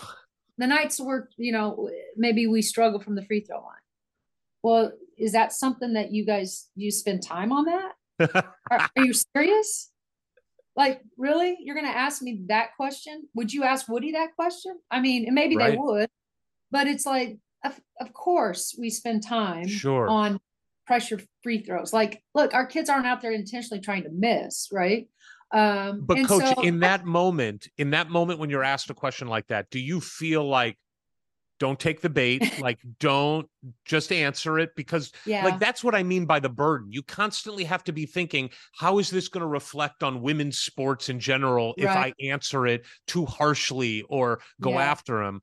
the nights where you know maybe we struggle from the free throw line. Well, is that something that you guys you spend time on that? <laughs> Are, are you serious? Like, really? You're going to ask me that question? Would you ask Woody that question? I mean, and maybe they would, but it's like, of, of course, we spend time Sure. on pressure free throws. Like, look, our kids aren't out there intentionally trying to miss, right? Um, But coach, so in that moment, in that moment when you're asked a question like that, do you feel like don't take the bait, <laughs> like don't just answer it because yeah, like that's what I mean by the burden. You constantly have to be thinking, how is this going to reflect on women's sports in general if Right. I answer it too harshly or go Yeah. after them?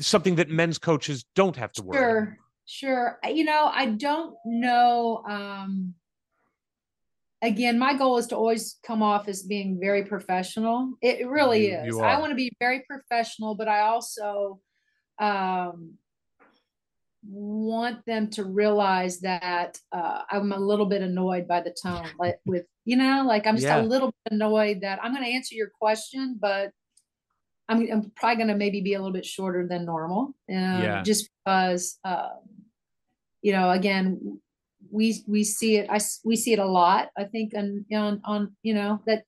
Something that men's coaches don't have to worry. about. Sure. You know, I don't know. Um, again, my goal is to always come off as being very professional. It, it really You- is. you I want to be very professional, but I also um, want them to realize that uh, I'm a little bit annoyed by the tone, <laughs> like with you know, like I'm just Yeah. a little bit annoyed that I'm going to answer your question, but I'm, I'm probably going to maybe be a little bit shorter than normal. Um, Yeah. Just because, um, you know, again, we, we see it. I we see it a lot, I think, on, on, on, you know, that,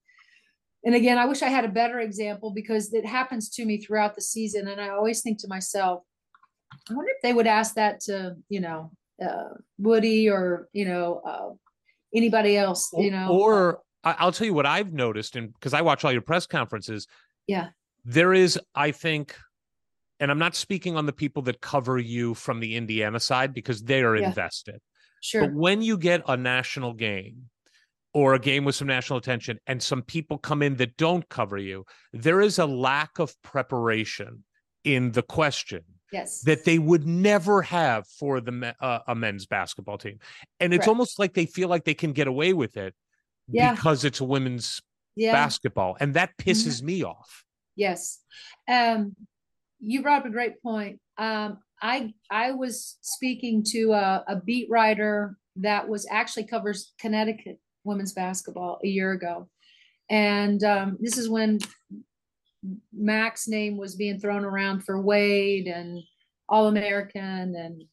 and again, I wish I had a better example because it happens to me throughout the season. And I always think to myself, I wonder if they would ask that to, you know, uh, Woody or, you know, uh, anybody else, you know, Or I'll tell you what I've noticed, and because I watch all your press conferences, yeah, there is, I think, and I'm not speaking on the people that cover you from the Indiana side because they are Yeah. invested. sure. But when you get a national game or a game with some national attention and some people come in that don't cover you, there is a lack of preparation in the question yes. that they would never have for the uh, a men's basketball team. And it's Correct. almost like they feel like they can get away with it Yeah. because it's a women's yeah. basketball. And that pisses me off. Yes. Um, you brought up a great point. Um, I I was speaking to a, a beat writer that was actually covers Connecticut women's basketball a year ago, and um, this is when Mac's name was being thrown around for Wade and All American, and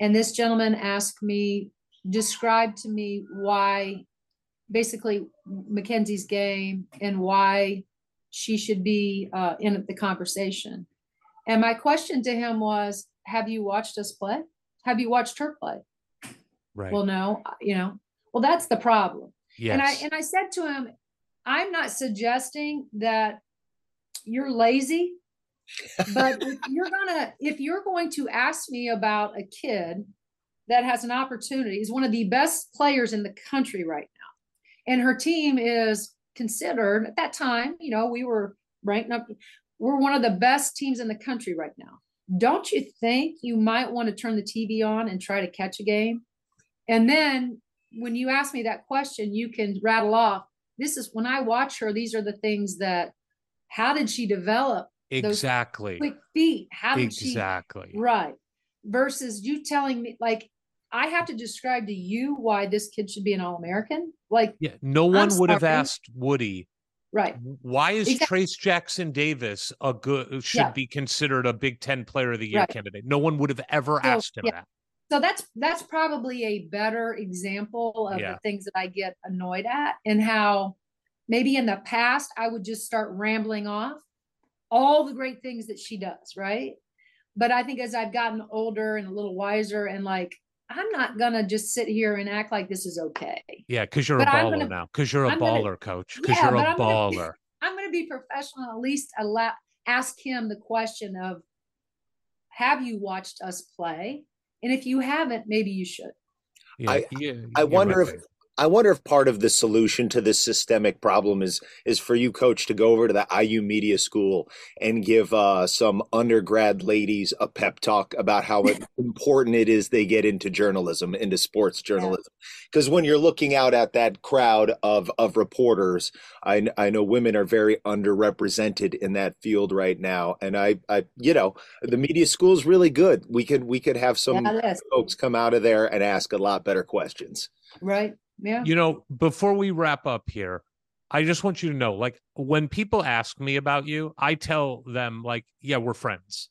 and this gentleman asked me describe to me why basically Mackenzie's game and why she should be uh, in the conversation. And my question to him was, "Have you watched us play? Have you watched her play?" Right. Well, no. You know. Well, that's the problem. yes. And I and I said to him, "I'm not suggesting that you're lazy, but if <laughs> you're gonna if you're going to ask me about a kid that has an opportunity, is one of the best players in the country right now, and her team is considered at that time, you know, we were ranked up, we're one of the best teams in the country right now. Don't you think you might want to turn the TV on and try to catch a game? And then when you ask me that question, you can rattle off. This is when I watch her, these are the things that how did she develop those exactly. quick feet? How did she Exactly. right? Versus you telling me like I have to describe to you why this kid should be an all-American. Like, Yeah. No one would have asked Woody, right. why is Exact- Trayce Jackson-Davis a good uh, should Yeah. be considered a Big Ten player of the year Right. candidate? No one would have ever So, asked him yeah. that. So that's that's probably a better example of Yeah. the things that I get annoyed at and how maybe in the past I would just start rambling off all the great things that she does, right? But I think as I've gotten older and a little wiser and like I'm not gonna just sit here and act like this is okay. Yeah, because you're But a I'm baller gonna- now. Because you're a I'm gonna- baller, coach. Because Yeah, you're but a I'm gonna- baller. <laughs> I'm going to be professional. At least allow ask him the question of, "Have you watched us play?" And if you haven't, maybe you should. Yeah, I- yeah, I wonder right if there. I wonder if part of the solution to this systemic problem is is for you, coach, to go over to the IU Media School and give uh, some undergrad ladies a pep talk about how <laughs> important it is they get into journalism, into sports journalism. Because when you're looking out at that crowd of of reporters, I I know women are very underrepresented in that field right now, and I I you know the media school is really good. We could we could have some Yeah, folks come out of there and ask a lot better questions. Right? Yeah. You know, before we wrap up here, I just want you to know like when people ask me about you, I tell them like, yeah, we're friends.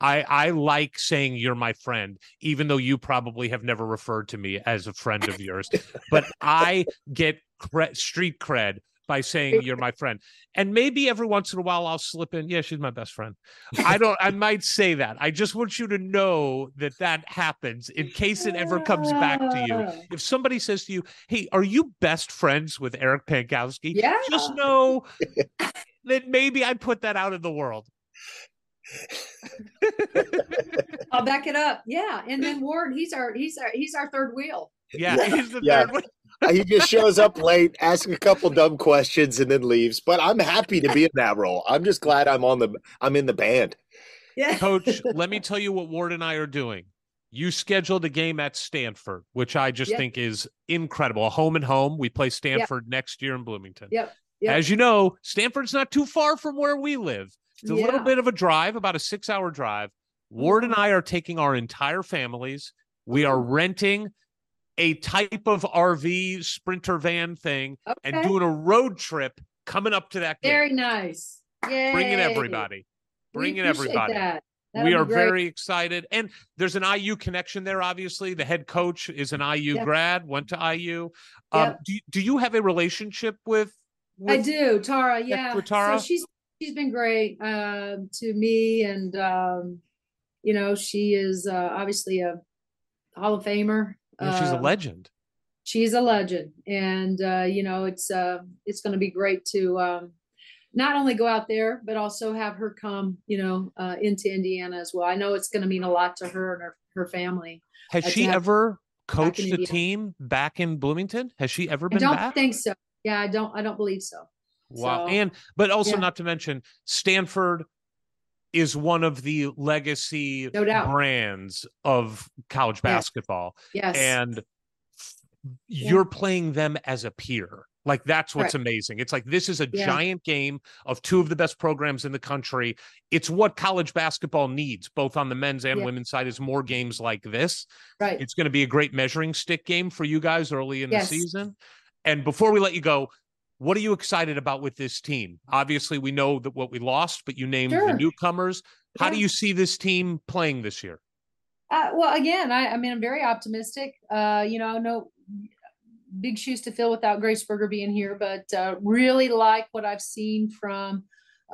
I I like saying you're my friend, even though you probably have never referred to me as a friend of yours. but I get cre- street cred by saying you're my friend. And maybe every once in a while I'll slip in, yeah, she's my best friend. I don't I might say that. I just want you to know that that happens in case it ever comes back to you. Ah. If somebody says to you, "Hey, are you best friends with Eric Pankowski?" Yeah. Just know <laughs> that maybe I put that out in the world. I'll back it up. Yeah. And then Ward, he's our he's our he's our third wheel. Yeah, Yeah, he's the yeah. third one. He just shows up late, asks a couple dumb questions, and then leaves. But I'm happy to be in that role. I'm just glad I'm on the I'm in the band. Yeah. Coach, <laughs> let me tell you what Ward and I are doing. You scheduled a game at Stanford, which I just Yep. think is incredible. A home and home. We play Stanford next year in Bloomington. Yep. Yep. As you know, Stanford's not too far from where we live. It's a little bit of a drive, about a six hour drive. Ward and mm-hmm. I are taking our entire families. We are mm-hmm. renting a type of RV sprinter van thing and doing a road trip coming up to that game. Very nice. Yeah. Bringing everybody. Bringing everybody. That. we are great. very excited. And there's an IU connection there, obviously. The head coach is an IU Yep. grad, went to IU. Um, Yep. do, do you have a relationship with, I do, Tara. Yeah. with Tara? So she's she's been great um, to me, and um, you know she is uh, obviously a Hall of Famer. Yeah, she's a Um, legend. She's a legend, and uh, you know it's uh, it's going to be great to um, not only go out there but also have her come, you know, uh, into Indiana as well. I know it's going to mean a lot to her and her, her family. Has uh, she ever coached the Indiana. team back in Bloomington? Has she ever been I don't back? think so. Yeah, I don't. I don't believe so. Wow. So, and but also yeah. not to mention Stanford is one of the legacy No brands of college basketball. Yes. And you're playing them as a peer. Like that's what's Correct. amazing. It's like this is a Yeah. giant game of two of the best programs in the country. It's what college basketball needs, both on the men's and Yeah. women's side, is more games like this. Right. It's going to be a great measuring stick game for you guys early in Yes. the season. And before we let you go, what are you excited about with this team? Obviously, we know that what we lost, but you named the newcomers. How do you see this team playing this year? Uh, well, again, I, I mean, I'm very optimistic. Uh, you know, no big shoes to fill without Grace Berger being here, but uh, really like what I've seen from,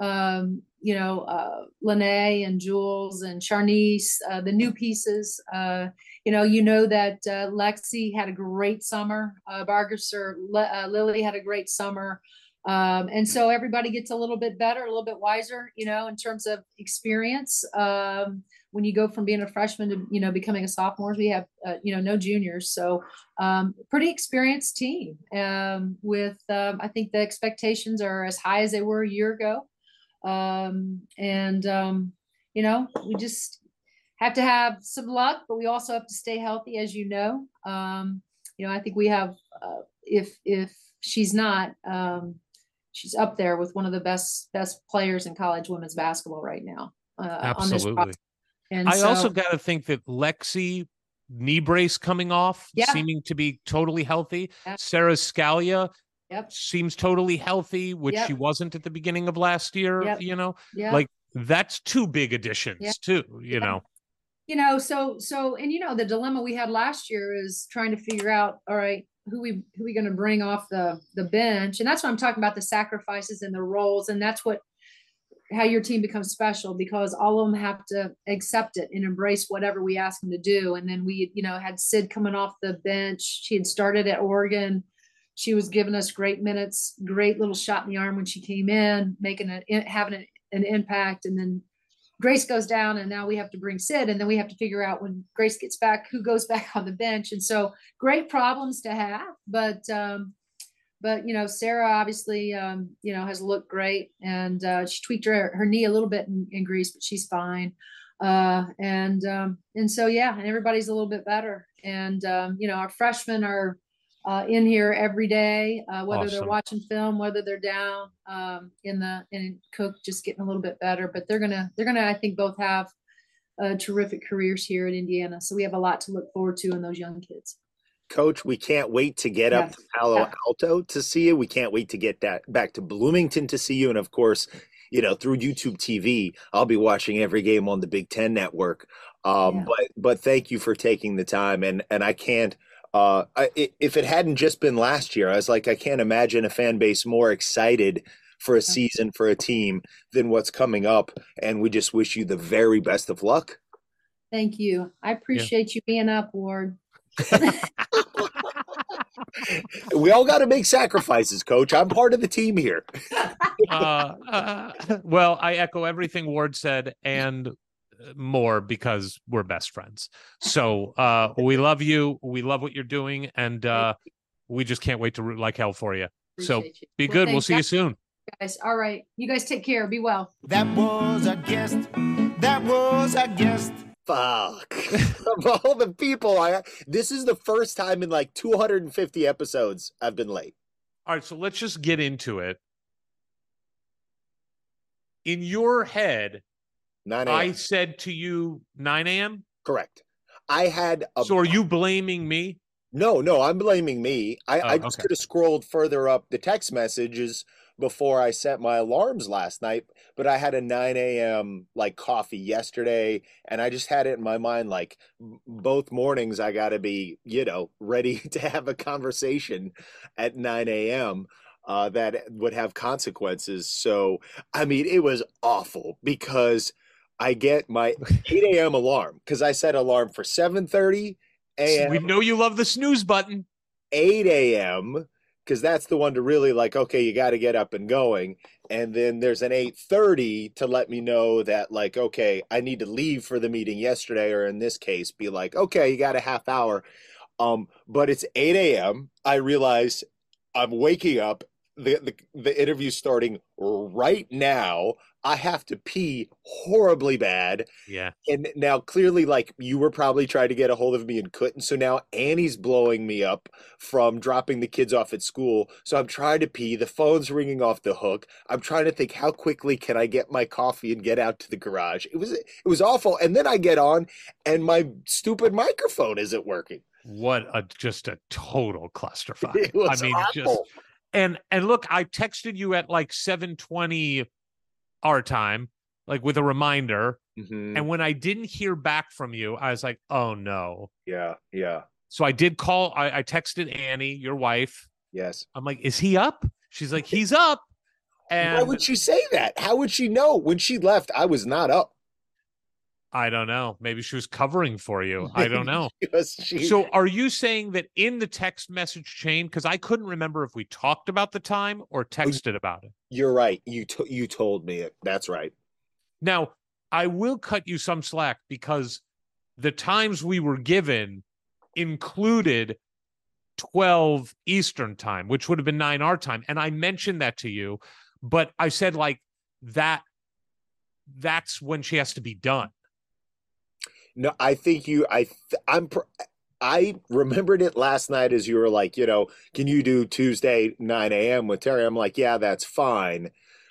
um, you know, uh, Lenée and Jules and Sharnecce, uh, the new pieces. Uh, you know, you know that uh, Lexi had a great summer. Uh, Vargas Le- uh, Lily had a great summer. Um, and so everybody gets a little bit better, a little bit wiser, you know, in terms of experience. Um, when you go from being a freshman to you know becoming a sophomore we have uh, you know no juniors so um, pretty experienced team um, with um, i think the expectations are as high as they were a year ago um, and um, you know we just have to have some luck but we also have to stay healthy as you know um, you know i think we have uh, if if she's not um, she's up there with one of the best best players in college women's basketball right now uh, on this Absolutely. And I also got to think that Lexi knee brace coming off, Yeah. seeming to be totally healthy. Yeah. Sara Scalia Yep. seems totally healthy, which Yep. she wasn't at the beginning of last year. Yep. You know, yeah. like that's two big additions too. You know, you know, so so and you know the dilemma we had last year is trying to figure out, all right, who we who we going to bring off the the bench, and that's what I'm talking about the sacrifices and the roles, and that's what how your team becomes special because all of them have to accept it and embrace whatever we ask them to do. And then we, you know, had Sid coming off the bench. She had started at Oregon. She was giving us great minutes, great little shot in the arm when she came in, making it having an, an impact. And then Grace goes down, and now we have to bring Sid, and then we have to figure out when Grace gets back who goes <laughs> back on the bench. And so, great problems to have, but um, but you know, Sara obviously um, you know has looked great, and uh, she tweaked her her knee a little bit in, in Greece, but she's fine. Uh, and um, and so yeah, and everybody's a little bit better. And um, you know, our freshmen are uh, in here every day, uh, whether they're Awesome. watching film, whether they're down um, in the in Cook, just getting a little bit better. But they're gonna they're gonna I think both have uh, terrific careers here in Indiana. So we have a lot to look forward to in those young kids. Coach, we can't wait to get up Yes. to Palo Yeah. Alto to see you. We can't wait to get that back to Bloomington to see you. And of course, you know, through YouTube TV, I'll be watching every game on the Big Ten network. Um, Yeah. but but thank you for taking the time. And and I can't uh I, i- if it hadn't just been last year, I was like, I can't imagine a fan base more excited for a season for a team than what's coming up. And we just wish you the very best of luck. Thank you. I appreciate you being up, Ward. <laughs> We all got to make sacrifices, coach. I'm part of the team here. <laughs> uh, uh, well, I echo everything Ward said and more because we're best friends. <laughs> So uh, we love you. We love what you're doing, and uh, we just can't wait to root like hell for you. So Appreciate you. be Well, good. We'll see you soon. guys. All right. You guys take care. Be well. That was a guest. That was a guest. Fuck. <laughs> of all the people I this is the first time in like 250 episodes I've been late. All right, so let's just get into it. In your head, 9 I said to you 9 a.m. Correct. I had a So are you blaming me? no, no, I'm blaming me. I, Oh, I just okay. could have scrolled further up the text messages before I set my alarms last night, but I had a 9 a.m. like coffee yesterday, and I just had it in my mind like both mornings I gotta be, you know, ready <laughs> to have a conversation at 9 a.m. Uh, that would have consequences. So, I mean, it was awful because I get my 8 a.m. alarm because I set alarm for 7:30 a.m. We know you love the snooze button. 8 a.m. because that's the one to really like, okay, you got to get up and going. And then there's an 8:30 to let me know that like, okay, I need to leave for the meeting yesterday, or in this case, be like, okay, you got a half hour. Um, but it's 8 a.m. I realize I'm waking up. the, the the interview starting right now. I have to pee horribly bad. Yeah. And now clearly, like you were probably trying to get a hold of me and couldn't. So now Annie's blowing me up from dropping the kids off at school. So I'm trying to pee. The phone's ringing off the hook. I'm trying to think how quickly can I get my coffee and get out to the garage. It was it was awful. And then I get on and my stupid microphone isn't working. What a just a total clusterfuck. <laughs> It was I mean, just and and look, I texted you at like 720 our time, like with a reminder. Mhm. And when I didn't hear back from you, I was like, oh no. Yeah, yeah, So I did call, I, I texted Annie, your wife. yes. I'm like, is he up? She's like, <laughs> he's up. Why would she say that? How would she know? When she left, I was not up. I don't know. Maybe she was covering for you. I don't know. So are you saying that in the text message chain? Because I couldn't remember if we talked about the time or oh, texted about it. you're right. You to, you told me it. That's right. Now, I will cut you some slack because the times we were given included 12 Eastern time, which would have been 9 our time. And I mentioned that to you, but I said like that that's when she has to be done. No, I think you. I th- I'm. pr- I remembered it last night as you were like, you know, can you do Tuesday 9 a.m. with Teri? I'm like, yeah, that's fine.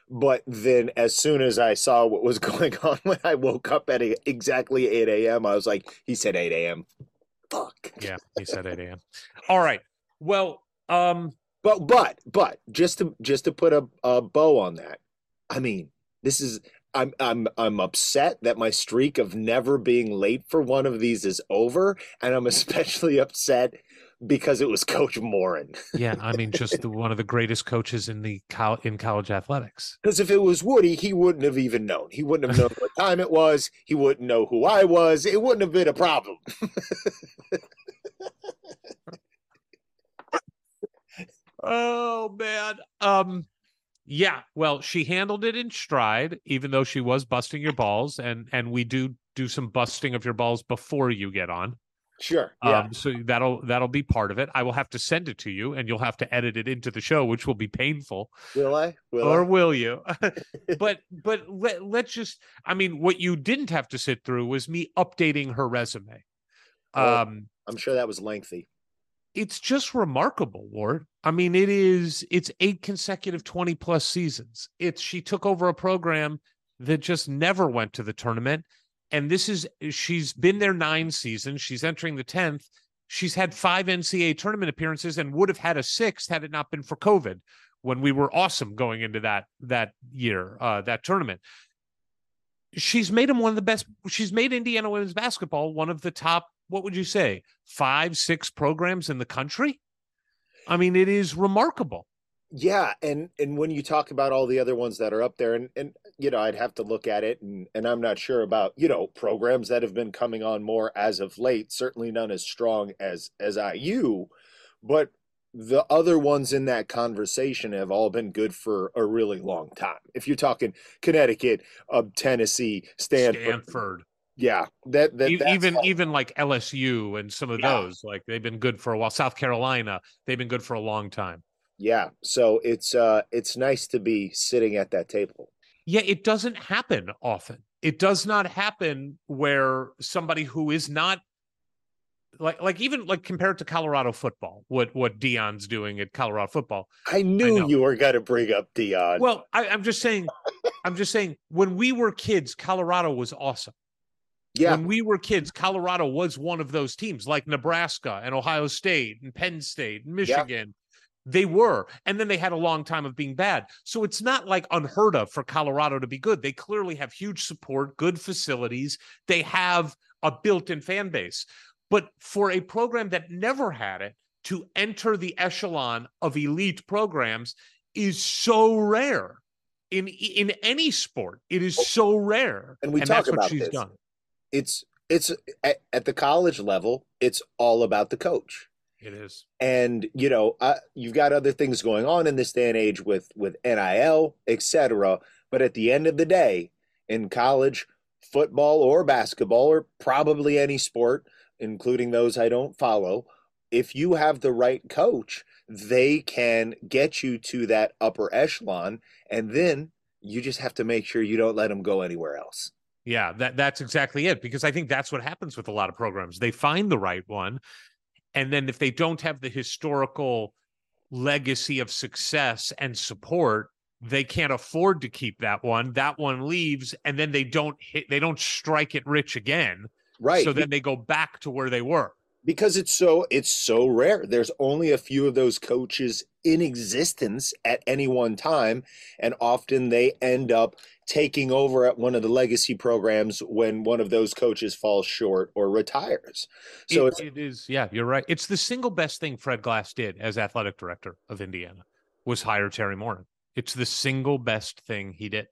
But then as soon as I saw what was <laughs> going on when I woke up at exactly 8 a.m., I was like, he said 8 a.m. Fuck. Yeah, he said 8 a.m. All right. Well, um, But but but just to just to put a, a bow on that, I mean, this is I'm I'm I'm upset that my streak of never being late for one of these is over, and I'm <laughs> especially upset because it was Coach Moren. yeah, I mean, just <laughs> the, one of the greatest coaches in the col- in college athletics. Because if it was Woody, he wouldn't have even known. He wouldn't have known what <laughs> time it was. He wouldn't know who I was. It wouldn't have been a problem. Oh man. Um yeah, well, she handled it in stride even though she was busting your balls and and we do do some busting of your balls before you get on. Sure. Yeah. Um so that'll that'll be part of it. I will have to send it to you and you'll have to edit it into the show which will be painful. will I? Will or I? will you? <laughs> but but let, let's just I mean what you didn't have to sit through was me updating her resume. Oh. Um I'm sure that was lengthy. It's just remarkable, Ward. I mean, it is it's eight consecutive 20 plus seasons. It's she took over a program that just never went to the tournament. And this is she's been there nine seasons. She's entering the 10th. She's had five NCAA tournament appearances and would have had a sixth had it not been for COVID when we were awesome going into that that year, uh, that tournament. She's made him one of the best. She's made Indiana women's basketball one of the top, what would you say, five, six programs in the country? I mean, it is remarkable. Yeah, and and when you talk about all the other ones that are up there, and and you know, I'd have to look at it, and and I'm not sure about you know programs that have been coming on more as of late. Certainly none as strong as as IU, but the other ones in that conversation have all been good for a really long time. If you're talking Connecticut, uh, Tennessee, Stanford, Stanford, yeah, that that even all- even like LSU and some of Yeah. those, like they've been good for a while. South Carolina, they've been good for a long time. yeah. So it's uh it's nice to be sitting at that table. Yeah, it doesn't happen often. It does not happen where somebody who is not like like even like compared to Colorado football, what what Deion's doing at Colorado football. I knew know. you were going to bring up Deion. Well, I, I'm just saying, I'm just saying, when we were kids, Colorado was awesome. Yeah, When we were kids, Colorado was one of those teams, like Nebraska and Ohio State and Penn State and Michigan. They were, and then they had a long time of being bad. So it's not like unheard of for Colorado to be good. They clearly have huge support, good facilities. They have a built-in fan base. But for a program that never had it to enter the echelon of elite programs is so rare in in any sport. It is oh. so rare, And we talk that's what about she's this. done. It's it's at, at the college level it's all about the coach It is. and you know uh, you've got other things going on in this day and age with with nil etc but at the end of the day in college football or basketball or probably any sport including those i don't follow if you have the right coach they can get you to that upper echelon, and then you just have to make sure you don't let them go anywhere else. Yeah, that that's exactly it. Because I think that's what happens with a lot of programs. They find the right one, and then if they don't have the historical legacy of success and support, they can't afford to keep that one. That one leaves, and then they don't hit. They don't strike it rich again. Right. So then they go back to where they were. Because it's so it's so rare there's only a few of those coaches in existence at any one time and often they end up taking over at one of the legacy programs when one of those coaches falls short or retires so It- it's it is. Yeah, you're right. It's the single best thing Fred Glass did as athletic director of Indiana was hire Teri Moren. It's the single best thing he did.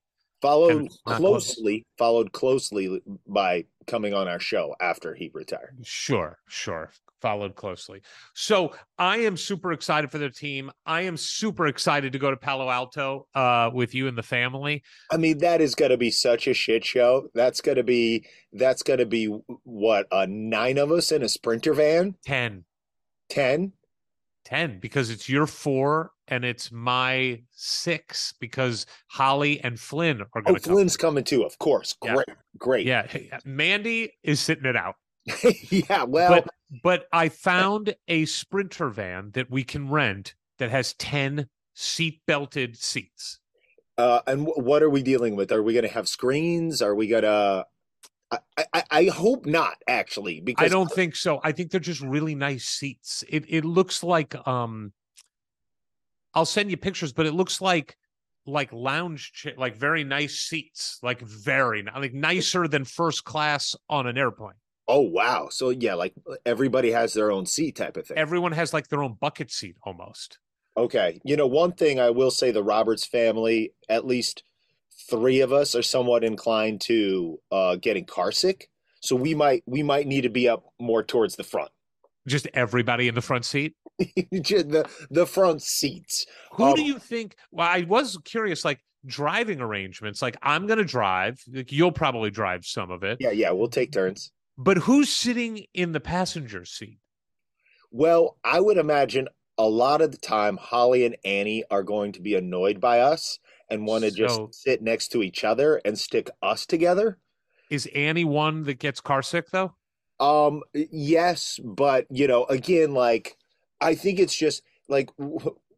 Followed closely followed closely by coming on our show after he retired Sure, sure. Followed closely. So I am super excited for the team. I am super excited to go to Palo Alto uh, with you and the family. i mean that is going to be such a shit show that's going to be that's going to be what uh nine of us in a sprinter van 10, 10 10, because it's your four and it's my six because Holly and Flynn are Oh, going to come. Flynn's coming too, of course. Yeah. Great, great. Yeah, Mandy is sitting it out. <laughs> yeah. Well, but but I found a sprinter van that we can rent that has 10 seat belted seats. uh, and w- what are we dealing with? Are we going to have screens? Are we going to? I, I, I hope not, actually, because I don't think so. I think they're just really nice seats. It it looks like um I'll send you pictures, but it looks like like lounge chair, like very nice seats, like very like nicer than first class on an airplane. Oh wow! So yeah, like everybody has their own seat type of thing. Everyone has like their own bucket seat almost. okay, you know one thing I will say: the Roberts family, at least three of us, are somewhat inclined to uh, getting carsick. So we might we might need to be up more towards the front, Just everybody in the front seat. <laughs> The the front seats. Who do Um, you think? Well, I was curious, like driving arrangements. Like I'm going to drive. Like you'll probably drive some of it. Yeah, yeah, we'll take turns. But who's sitting in the passenger seat? Well, I would imagine a lot of the time Holly and Annie are going to be annoyed by us and want to So- just sit next to each other and stick us together. Is Annie one that gets car sick though? Um, yes, but you know, again, like I think it's just like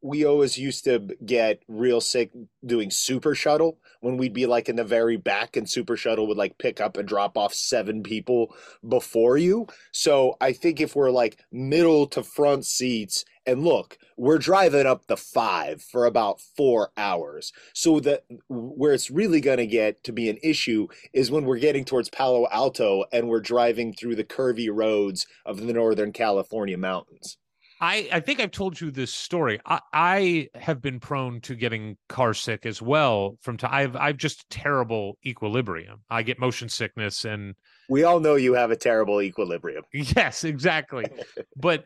we always used to get real sick doing super shuttle when we'd be like in the very back and super shuttle would like pick up and drop off seven people before you. So I think if we're like middle to front seats and look, we're driving up the five for about four hours. So that where it's really going to get to be an issue is when we're getting towards Palo Alto and we're driving through the curvy roads of the Northern California mountains. I, I think I've told you this story. I, I have been prone to getting car sick as well from time. I've I've just terrible equilibrium. I get motion sickness and We all know you have a terrible equilibrium. <laughs> yes, exactly. <laughs> but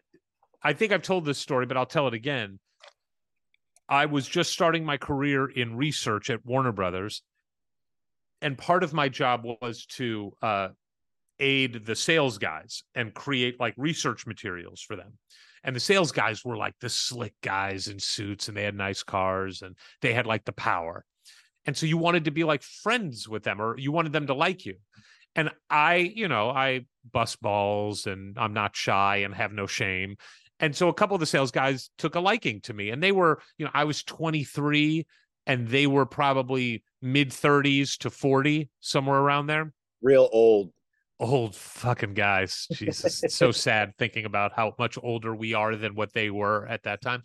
I think I've told this story, but I'll tell it again. I was just starting my career in research at Warner Brothers, and part of my job was to uh, aid the sales guys and create like research materials for them. And the sales guys were like the slick guys in suits, and they had nice cars, and they had like the power. And so you wanted to be like friends with them, or you wanted them to like you. And I, you know, I bust balls, and I'm not shy and have no shame. And so a couple of the sales guys took a liking to me, and they were, you know, I was 23, and they were probably mid 30s to 40, somewhere around there Real old. Old fucking guys. Jesus, it's so sad thinking about how much older we are than what they were at that time.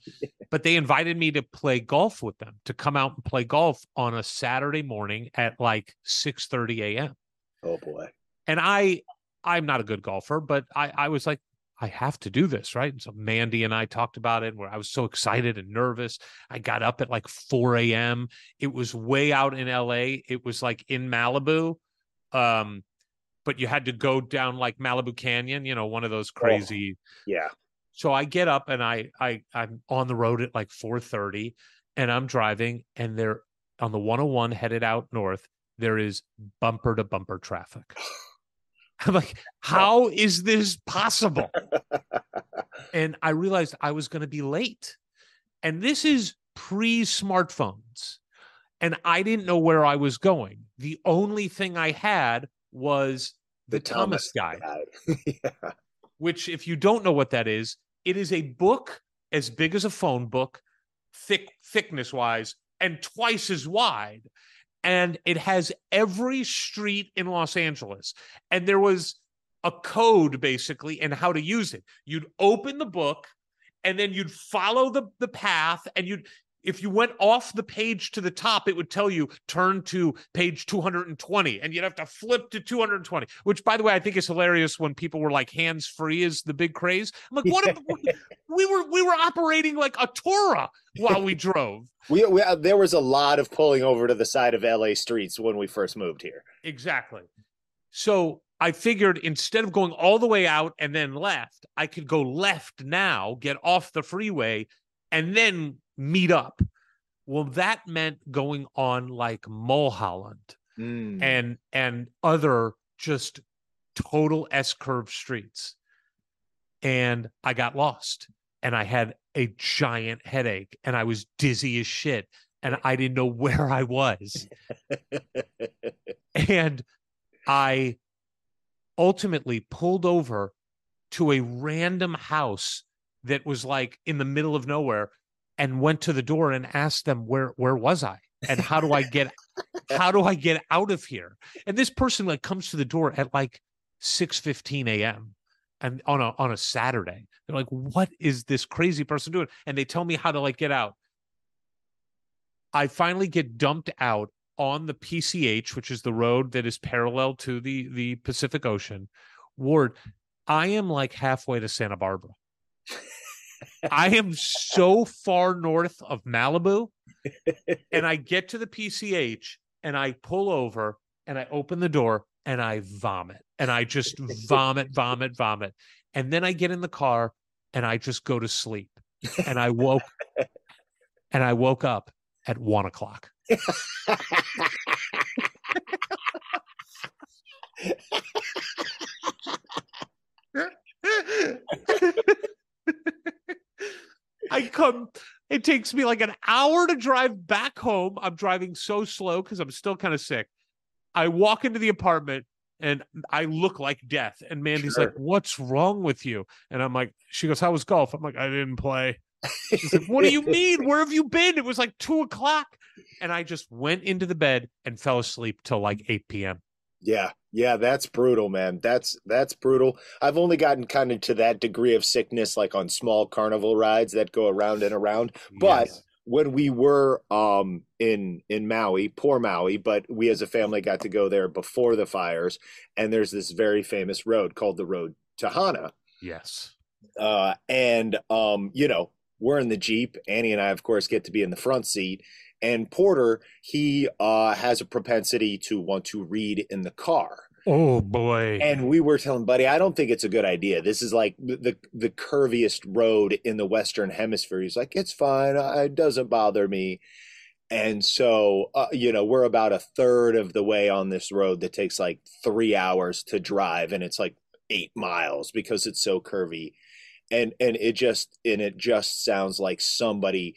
But they invited me to play golf with them, to come out and play golf on a Saturday morning at like six thirty a.m. Oh boy. And I I'm not a good golfer, but I, I was like, I have to do this, right? And so Mandy and I talked about it where I was so excited and nervous. I got up at like 4 a.m. It was way out in LA. It was like in Malibu. Um, but you had to go down like Malibu Canyon, you know, one of those oh, crazy. Yeah. So I get up and I I I'm on the road at like 4:30 and I'm driving and they're on the 101 headed out north. There is bumper to bumper traffic. <laughs> I'm like, how is this possible? <laughs> and I realized I was going to be late. And this is pre smartphones. And I didn't know where I was going. The only thing I had was the, Thomas, Guide, <laughs> yeah. which, if you don't know what that is, it is a book as big as a phone book, thick thickness wise, and twice as wide. And it has every street in Los Angeles. And there was a code basically and how to use it. You'd open the book and then you'd follow the the path and you'd if you went off the page to the top, it would tell you turn to page 220 and you'd have to flip to 220, which by the way, I think is hilarious when people were like hands free is the big craze. I'm like, what if we <laughs> were we were operating like a Torah while we drove. <laughs> We, we uh, there was a lot of pulling over to the side of LA streets when we first moved here. Exactly. So I figured instead of going all the way out and then left, I could go left now, get off the freeway, and then meet up. Well, that meant going on like Mulholland Mm. and and other just total S curve streets. And I got lost and I had a giant headache and I was dizzy as shit and I didn't know <laughs> where I was. <laughs> and I ultimately pulled over to a random house that was like in the middle of nowhere and went to the door and asked them where where was I and how do I get <laughs> how do I get out of here? And this person like comes to the door at like 6 15 a.m. and on a on a Saturday. They're like, what is this crazy person doing? And they tell me how to like get out. I finally get dumped out on the PCH, which is the road that is parallel to the the Pacific Ocean. Ward, I am like halfway to Santa Barbara. <laughs> I am so far north of Malibu, and I get to the PCH and I pull over and I open the door and I vomit and I just vomit, vomit, vomit. And then I get in the car and I just go to sleep. And I woke and I woke up at one o'clock. <laughs> I come, it takes me like an hour to drive back home. I'm driving so slow because I'm still kind of sick. I walk into the apartment and I look like death. And Mandy's like, What's wrong with you? And I'm like, She goes, How was golf? I'm like, I didn't play. She's like, What do you mean? Where have you been? It was like two o'clock. And I just went into the bed and fell asleep till like 8 p.m. Yeah, yeah, that's brutal, man. That's that's brutal. I've only gotten kind of to that degree of sickness like on small carnival rides that go around and around. But Yes. when we were um in in Maui, poor Maui, but we as a family got to go there before the fires, and there's this very famous road called the road to Hana. Yes. Uh and um, you know, we're in the Jeep. Annie and I, of course, get to be in the front seat. And Porter, he uh has a propensity to want to read in the car. Oh boy. And we were telling Buddy, I don't think it's a good idea. This is like the the, the curviest road in the Western Hemisphere. He's like, it's fine. It doesn't bother me. And so, uh, you know, we're about a third of the way on this road that takes like three hours to drive, and it's like eight miles because it's so curvy. And and it just and it just sounds like somebody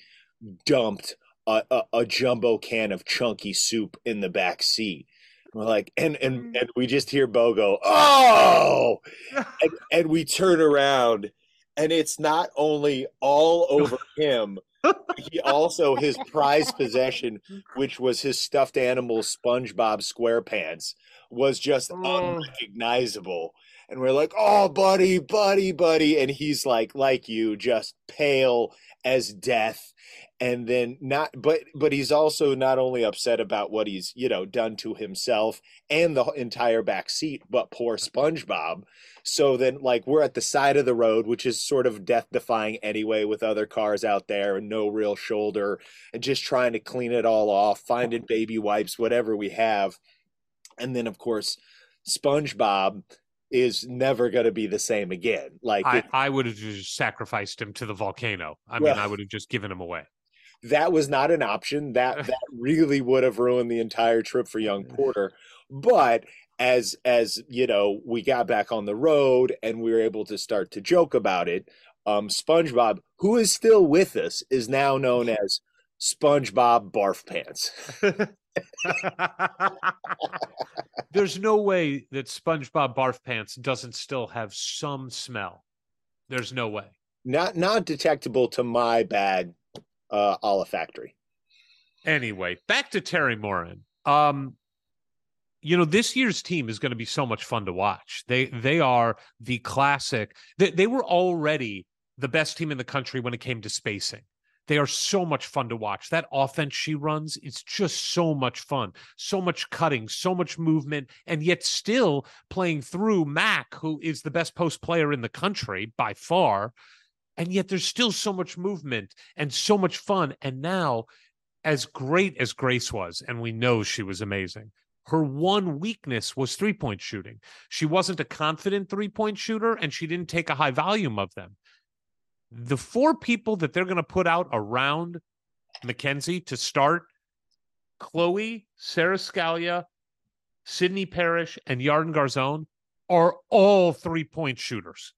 dumped a, a, a jumbo can of chunky soup in the back seat. We're like, and and mm. and we just hear Bo go, oh, <laughs> and, and we turn around, and it's not only all over him, he also his prized possession, which was his stuffed animal SpongeBob SquarePants, was just Oh. unrecognizable. And we're like, oh, buddy, buddy, buddy, and he's like, like you, just pale as death and then not but but he's also not only upset about what he's you know done to himself and the entire back seat but poor spongebob so then like we're at the side of the road which is sort of death defying anyway with other cars out there and no real shoulder and just trying to clean it all off finding baby wipes whatever we have and then of course spongebob is never going to be the same again like I, it- I would have just sacrificed him to the volcano. I mean, I would have just given him away. That was not an option. That <laughs> that really would have ruined the entire trip for young Porter. But as as you know, we got back on the road and we were able to start to joke about it. um, SpongeBob, who is still with us, is now known <laughs> as SpongeBob Barf Pants. <laughs> There's no way that SpongeBob Barf Pants doesn't still have some smell. There's no way. Not not detectable to my bad uh olfactory. Anyway, back to Teri Moren. Um, you know, this year's team is going to be so much fun to watch. They they are the classic. They they were already the best team in the country when it came to spacing. They are so much fun to watch. That offense she runs, it's just so much fun. So much cutting, so much movement, and yet still playing through Mac, who is the best post player in the country by far. And yet there's still so much movement and so much fun. And now, as great as Grace was, and we know she was amazing, her one weakness was three point shooting. She wasn't a confident three point shooter and she didn't take a high volume of them. The four people that they're going to put out around Mackenzie to start Chloe, Sara Scalia, Sydney Parrish, and Yarden Garzon are all three point shooters.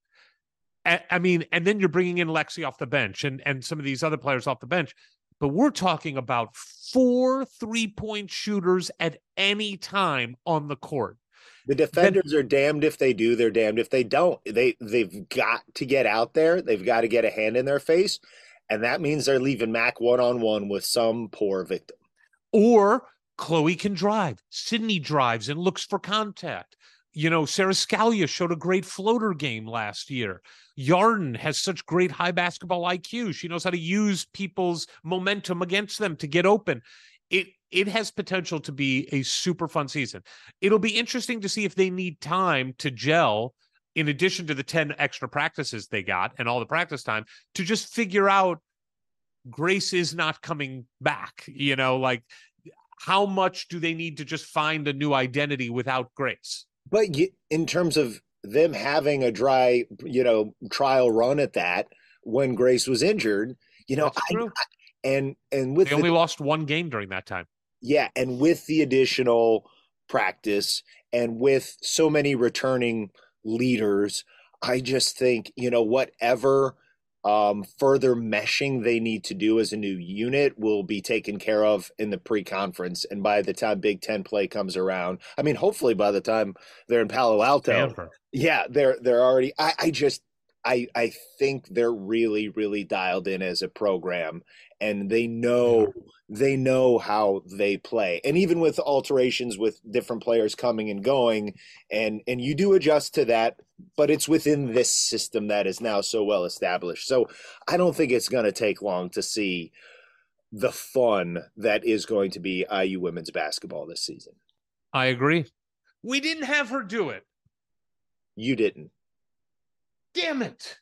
I mean, and then you're bringing in Lexi off the bench and, and some of these other players off the bench but we're talking about four three point shooters at any time on the court. The defenders are damned if they do, they're damned if they don't. They they've got to get out there. They've got to get a hand in their face, and that means they're leaving Mac one on one with some poor victim. Or Chloe can drive. Sydney drives and looks for contact. You know, Sara Scalia showed a great floater game last year. Yarden has such great high basketball IQ. She knows how to use people's momentum against them to get open. It it has potential to be a super fun season. It'll be interesting to see if they need time to gel in addition to the 10 extra practices they got and all the practice time to just figure out Grace is not coming back, you know, like how much do they need to just find a new identity without Grace? But in terms of them having a dry, you know, trial run at that when Grace was injured, you know, I, I, and and with they only lost one game during that time. Yeah, and with the additional practice and with so many returning leaders, I just think, you know, whatever um, further meshing they need to do as a new unit will be taken care of in the pre-conference and by the time big 10 play comes around i mean hopefully by the time they're in palo alto Stanford. yeah they're they're already I, I just i i think they're really really dialed in as a program and they know they know how they play and even with alterations with different players coming and going and and you do adjust to that but it's within this system that is now so well established. So i don't think it's going to take long to see the fun that is going to be iu women's basketball this season. I agree. We didn't have her do it. You didn't damn it.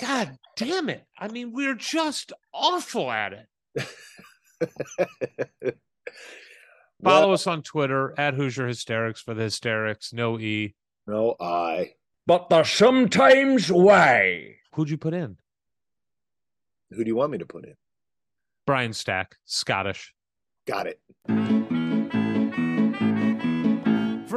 God damn it. I mean, we're just awful at it. <laughs> Follow well, us on Twitter at Hoosier Hysterics for the hysterics. No E. No I. But the sometimes way. Who'd you put in? Who do you want me to put in? Brian Stack, Scottish. Got it.